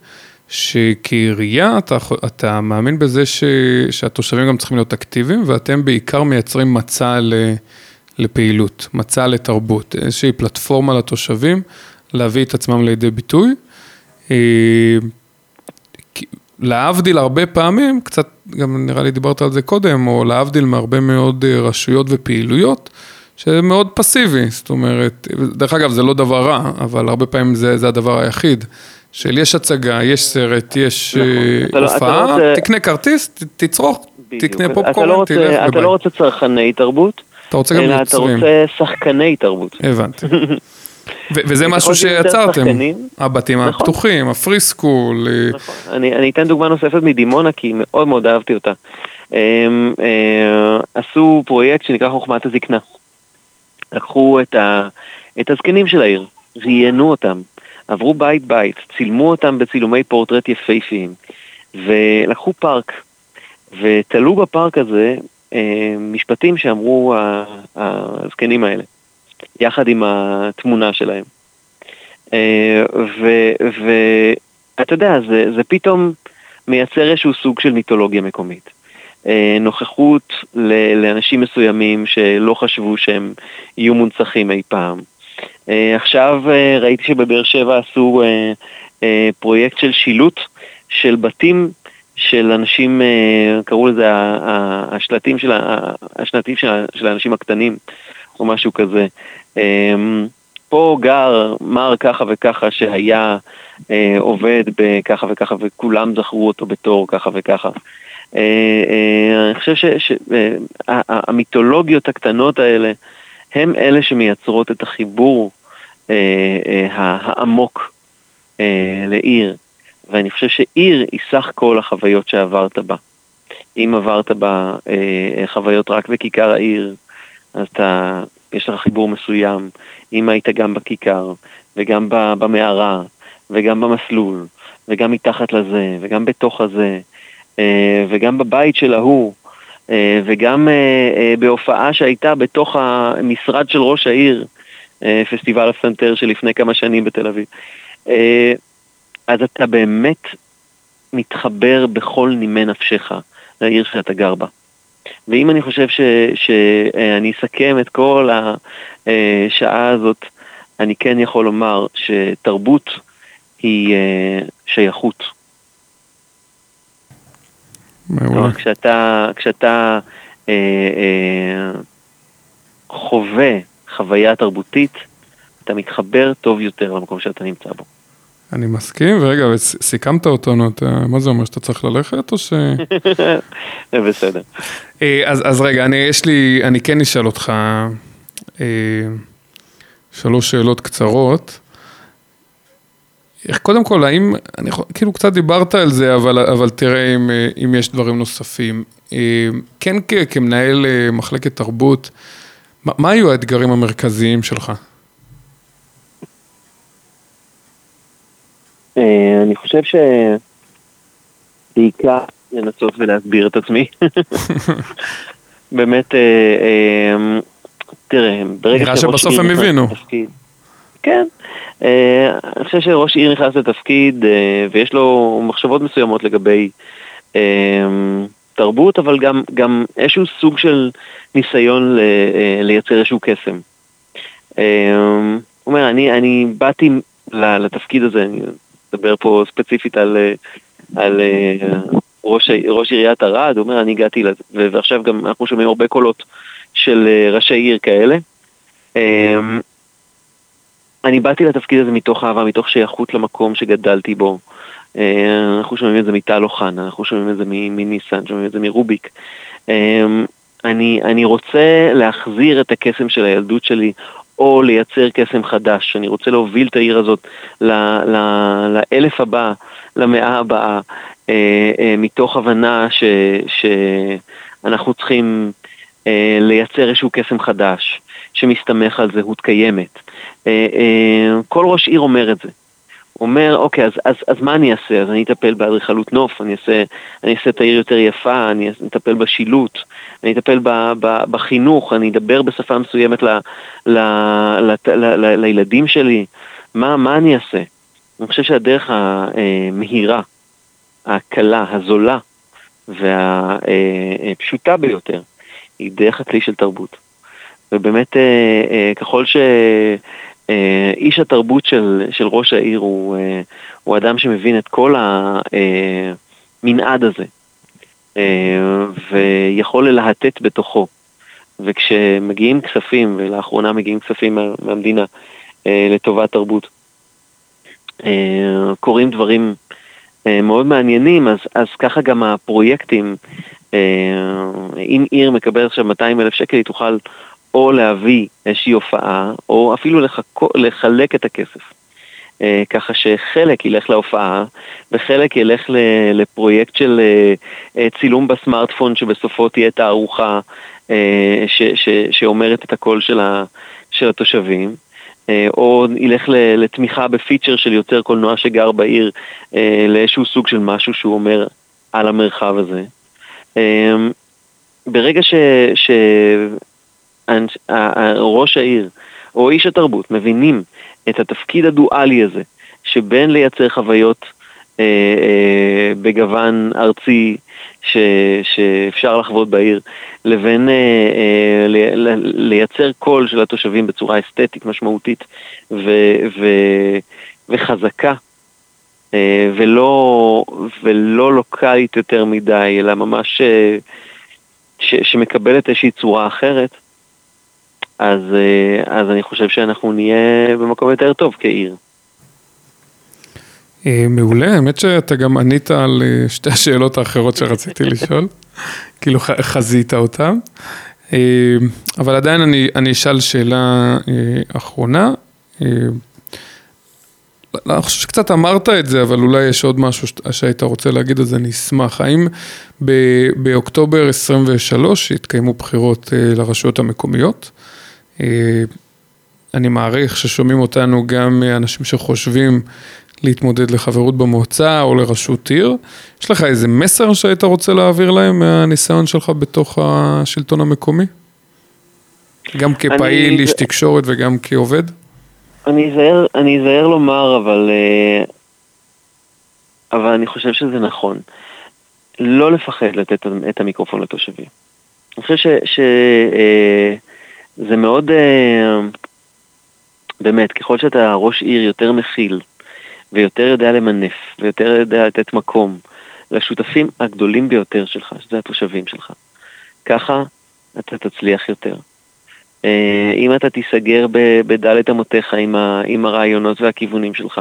שכעירייה אתה, אתה מאמין בזה ש, שהתושבים גם צריכים להיות אקטיביים, ואתם בעיקר מייצרים מצע ל, לפעילות, מצע לתרבות, איזושהי פלטפורמה לתושבים להביא את עצמם לידי ביטוי. אה, להבדיל הרבה פעמים, קצת, גם נראה לי דיברת על זה קודם, או להבדיל מהרבה מאוד אה, רשויות ופעילויות, שזה מאוד פסיבי, זאת אומרת, דרך אגב זה לא דבר רע, אבל הרבה פעמים זה, זה הדבר היחיד, של יש הצגה, יש סרט, יש נכון. אה, אתה לא- אתה הופעה, לא רוצה- תקנה כרטיס, ת- תצרוך, בדיוק. תקנה לא פופקורן, תלך אתה וביי. לא רוצה צרכני תרבות, אתה רוצה גם אלא אתה רוצה שחקני תרבות. הבנתי. ו- וזה משהו שיצרתם, הבתים נכון. הפתוחים, הפרי סקול, אה, נכון. אני, אני אתן דוגמה נוספת מדימונה, כי מאוד מאוד אהבתי אותה. הם, אה, עשו פרויקט שנקרא חוכמת הזקנה. לקחו את, ה, את הזקנים של העיר, ראיינו אותם, עברו בית בית, צילמו אותם בצילומי פורטרט יפהפיים, ולקחו פארק, ותלו בפארק הזה אה, משפטים שאמרו הזקנים האלה, יחד עם התמונה שלהם. אה, ואתה יודע, זה, זה פתאום מייצר איזשהו סוג של מיתולוגיה מקומית. אה, נוכחות לאנשים מסוימים שלא חשבו שהם יהיו מונצחים אי פעם. אה, עכשיו אה, ראיתי שבבאר שבע עשו אה, פרויקט של שילוט של בתים של אנשים, קראו לזה השלטים של, השנתים של, של האנשים הקטנים, או משהו כזה. פה גר מר ככה וככה שהיה אה, עובד בככה וככה וכולם זכרו אותו בתור ככה וככה. אה, אה, אני חושב שהמיתולוגיות הקטנות האלה הם אלה שמייצרות את החיבור אה, אה, העמוק אה, לעיר, ואני חושב שעיר היא סך כל החוויות שעברת בה. אם עברת בה אה, חוויות רק בכיכר העיר, אז אתה, יש לך חיבור מסוים. אם היית גם בכיכר, וגם במערה, וגם במסלול, וגם מתחת לזה, וגם בתוך הזה, אה, וגם בבית של ההוא, אה, וגם בהופעה שהייתה בתוך המשרד של ראש העיר, פסטיבל הפסנתר שלפני כמה שנים בתל אביב. אז אתה באמת מתחבר בכל נימי נפשך לעיר שאתה גר בה. ואם אני חושב ש, שאני אסכם את כל השעה הזאת, אני כן יכול לומר שתרבות היא שייכות. כלומר, כשאתה, כשאתה אה, אה, חווה חוויה תרבותית, אתה מתחבר טוב יותר למקום שאתה נמצא בו. אני מסכים, ורגע, סיכמת אותנו, אתה, מה זה אומר, שאתה צריך ללכת או ש... בסדר. אה, אז, אז רגע, אני, יש לי, אני כן אשאל אותך אה, שלוש שאלות קצרות. קודם כל, האם, אני כאילו קצת דיברת על זה, אבל, אבל תראה אם, אם יש דברים נוספים. אה, כן, כמנהל אה, מחלקת תרבות, מה, מה היו האתגרים המרכזיים שלך? אה, אני חושב שבעיקר לנסות ולהסביר את עצמי. באמת, תראה, ברגע נראה שבסוף הם הבינו. כן, אה, אני חושב שראש עיר נכנס לתפקיד אה, ויש לו מחשבות מסוימות לגבי אה, תרבות, אבל גם, גם איזשהו סוג של ניסיון לייצר איזשהו קסם. הוא אומר, אני, אני באתי לתפקיד הזה, אני מדבר פה ספציפית על, על ראש, ראש עיריית ערד, הוא אומר, אני הגעתי ועכשיו גם אנחנו שומעים הרבה קולות של ראשי עיר כאלה. אני באתי לתפקיד הזה מתוך אהבה, מתוך שייכות למקום שגדלתי בו. אה, אנחנו שומעים את זה מטל אוחנה, אנחנו שומעים את זה מניסן, שומעים את זה מרוביק. אה, אני, אני רוצה להחזיר את הקסם של הילדות שלי, או לייצר קסם חדש. אני רוצה להוביל את העיר הזאת ל, ל, לאלף הבא, למאה הבאה, אה, מתוך הבנה ש, שאנחנו צריכים לייצר איזשהו קסם חדש, שמסתמך על זהות קיימת. אה, אה, כל ראש עיר אומר את זה. הוא אומר, אוקיי, אז, אז, אז מה אני אעשה? אז אני אטפל באדריכלות נוף, אני אעשה, אני אעשה את העיר יותר יפה, אני אטפל בשילוט, אני אטפל ב, ב, בחינוך, אני אדבר בשפה מסוימת ל, ל, ל, ל, ל, לילדים שלי. מה, מה אני אעשה? אני חושב שהדרך המהירה, הקלה, הזולה והפשוטה ביותר היא דרך הכלי של תרבות. ובאמת, אה, ככל ש... אה, התרבות של, של ראש העיר הוא, אה, הוא אדם שמבין את כל המנעד הזה אה, ויכול ללהטט בתוכו. וכשמגיעים כספים, ולאחרונה מגיעים כספים מה, מהמדינה לטובת תרבות, קורים דברים מאוד מעניינים, אז, אז ככה גם הפרויקטים, אם עיר מקבלת עכשיו 200 אלף שקל, היא תוכל או להביא איזושהי הופעה, או אפילו לחכו, לחלק את הכסף. אה, ככה שחלק ילך להופעה, וחלק ילך לפרויקט של אה, אה, צילום בסמארטפון, שבסופו תהיה תערוכה ש, ש, שאומרת את הקול של, ה, של התושבים. או ילך לתמיכה בפיצ'ר של יוצר קולנוע שגר בעיר לאיזשהו סוג של משהו שהוא אומר על המרחב הזה. ברגע ש, ש, ראש העיר או איש התרבות מבינים את התפקיד הדואלי הזה שבין לייצר חוויות אה, אה, בגוון ארצי ש, שאפשר לחוות בעיר, לבין אה, אה, ל, ל, לייצר קול של התושבים בצורה אסתטית משמעותית ו, ו, וחזקה, אה, ולא, ולא לוקאלית יותר מדי, אלא ממש אה, ש, שמקבלת איזושהי צורה אחרת. אז, אה, אז אני חושב שאנחנו נהיה במקום יותר טוב כעיר. אה, מעולה, האמת שאתה גם ענית על אה, שתי השאלות האחרות שרציתי לשאול, כאילו חזית אותן, אבל עדיין אני, אני אשאל שאלה אחרונה. אני חושב שקצת אמרת את זה, אבל אולי יש עוד משהו שהיית רוצה להגיד, אז אני אשמח. האם באוקטובר 23 התקיימו בחירות לרשויות המקומיות? אה, אני מעריך ששומעים אותנו גם אנשים שחושבים להתמודד לחברות במועצה או לראשות עיר. יש לך איזה מסר שהיית רוצה להעביר להם מהניסיון שלך בתוך השלטון המקומי? גם כפעיל, אני... איש תקשורת וגם כעובד? אני אזהר, אני אזהר לומר, אבל, אה, אבל אני חושב שזה נכון. לא לפחד לתת את המיקרופון לתושבים. אני חושב שזה אה, מאוד, אה, באמת, ככל שאתה ראש עיר יותר מכיל, ויותר יודע למנף, ויותר יודע לתת מקום לשותפים הגדולים ביותר שלך, שזה התושבים שלך, ככה אתה תצליח יותר. אה, אם אתה תיסגר בדלת אמותיך עם, ה, עם הרעיונות והכיוונים שלך,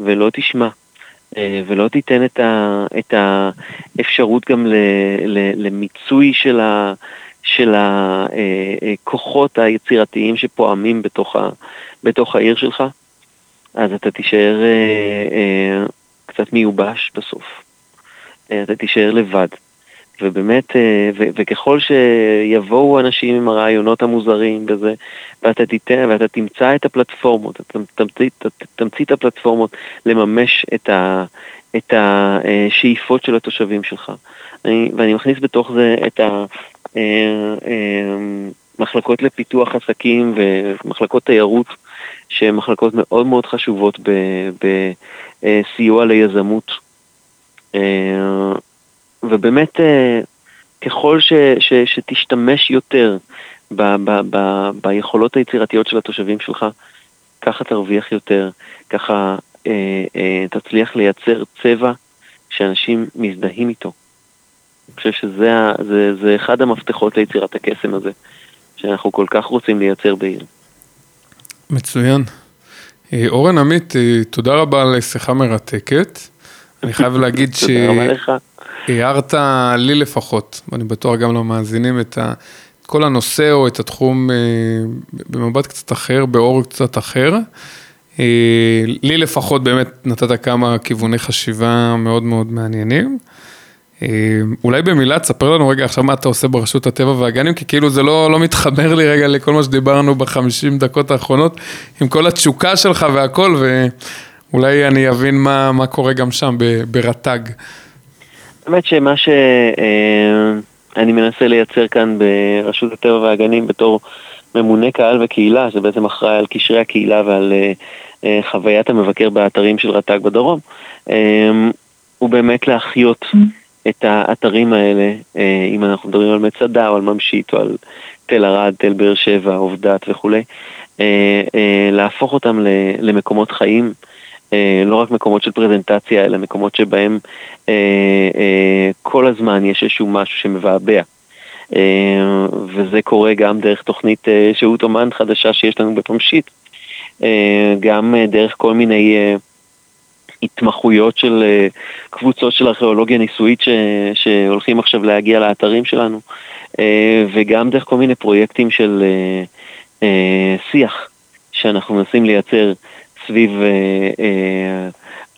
ולא תשמע, אה, ולא תיתן את, ה, את האפשרות גם ל, ל, למיצוי של, ה, של הכוחות אה, היצירתיים שפועמים בתוך, ה, בתוך העיר שלך, אז אתה תישאר קצת מיובש בסוף. אתה תישאר לבד. ובאמת, אה, וככל שיבואו אנשים עם הרעיונות המוזרים בזה, ואתה תיתן, ואתה תמצא את הפלטפורמות, אתה תמציא, תמציא את הפלטפורמות לממש את, ה, את השאיפות של התושבים שלך. אני, ואני מכניס בתוך זה את המחלקות אה, אה, לפיתוח עסקים ומחלקות תיירות, שהן מחלקות מאוד מאוד חשובות בסיוע ליזמות. ובאמת אה, ככל ש, ש, שתשתמש יותר ב, ב, ב, ביכולות היצירתיות של התושבים שלך, ככה תרוויח יותר, ככה אה, אה, תצליח לייצר צבע שאנשים מזדהים איתו. אני חושב שזה זה, זה אחד המפתחות ליצירת הקסם הזה, שאנחנו כל כך רוצים לייצר בעיר. מצוין. אה, אורן עמית, אה, תודה רבה על שיחה מרתקת. אני חייב להגיד ש... תודה רבה לך. הערת לי לפחות, ואני בטוח גם למאזינים, את, ה, את כל הנושא או את התחום אה, במבט קצת אחר, באור קצת אחר. לי לפחות באמת נתת כמה כיווני חשיבה מאוד מאוד מעניינים. אה, אולי במילה תספר לנו רגע עכשיו מה אתה עושה ברשות הטבע והגנים, כי כאילו זה לא, לא מתחבר לי רגע לכל מה שדיברנו בחמישים דקות האחרונות, עם כל התשוקה שלך והכל, ואולי אני אבין מה, מה קורה גם שם ברט"ג. האמת שמה שאני אה, מנסה לייצר כאן ברשות הטבע והגנים בתור ממונה קהל וקהילה, זה בעצם אחראי על קשרי הקהילה ועל אה, חוויית המבקר באתרים של רט"ג בדרום, הוא באמת להחיות את האתרים האלה, אם אנחנו מדברים על מצדה או על ממשית או על תל ערד, תל באר שבע, עובדת וכולי, להפוך אותם למקומות חיים. אה, לא רק מקומות של פרזנטציה, אלא מקומות שבהם אה, אה, כל הזמן יש איזשהו משהו שמבעבע. וזה קורה גם דרך תוכנית שהות אומן חדשה שיש לנו בפמשית, גם דרך כל מיני התמחויות של קבוצות של ארכיאולוגיה ניסויית ש, שהולכים עכשיו להגיע לאתרים שלנו, וגם דרך כל מיני פרויקטים של שיח שאנחנו מנסים לייצר סביב אה,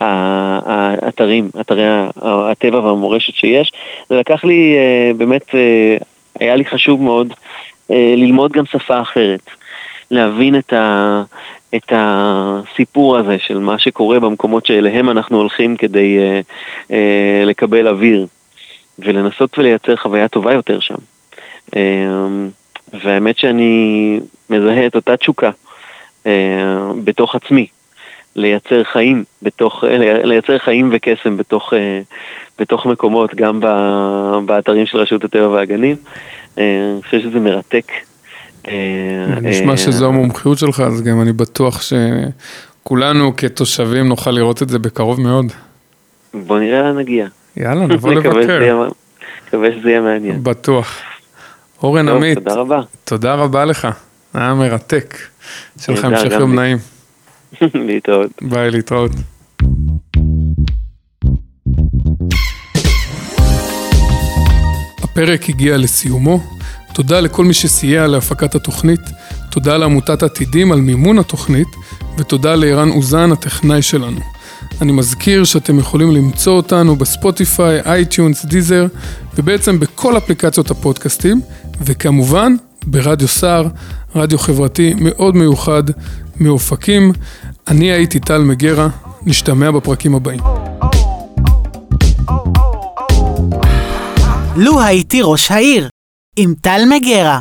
אה, האתרים, אתרי הטבע והמורשת שיש. זה לקח לי, אה, באמת, היה לי חשוב מאוד ללמוד גם שפה אחרת, להבין את, ה, את הסיפור הזה של מה שקורה במקומות שאליהם אנחנו הולכים כדי לקבל אוויר, ולנסות ולייצר חוויה טובה יותר שם. והאמת שאני מזהה את אותה תשוקה בתוך עצמי, לייצר חיים בתוך, לייצר חיים וקסם בתוך, אה, בתוך מקומות, גם באתרים של רשות הטבע והגנים. אה, אני חושב שזה מרתק. אה, נשמע שזו המומחיות שלך, אז גם אני בטוח שכולנו כתושבים נוכל לראות את זה בקרוב מאוד. בוא נראה לאן נגיע. יאללה, נבוא לבקר. מקווה שזה יהיה מעניין. בטוח. אורן עמית, תודה רבה. תודה רבה לך, היה מרתק. שיהיה לך המשך יום נעים. להתראות. ביי, להתראות. הפרק הגיע לסיומו. תודה לכל מי שסייע להפקת התוכנית, תודה לעמותת עתידים על מימון התוכנית, ותודה לערן אוזן, הטכנאי שלנו. אני מזכיר שאתם יכולים למצוא אותנו ב Spotify, iTunes, Deezer, ובעצם בכל אפליקציות הפודקאסטים, וכמובן ברדיו סער, רדיו חברתי מאוד מיוחד מאופקים. אני הייתי טל מגרה, נשתמע בפרקים הבאים. לו הייתי ראש העיר, עם טל מגרה.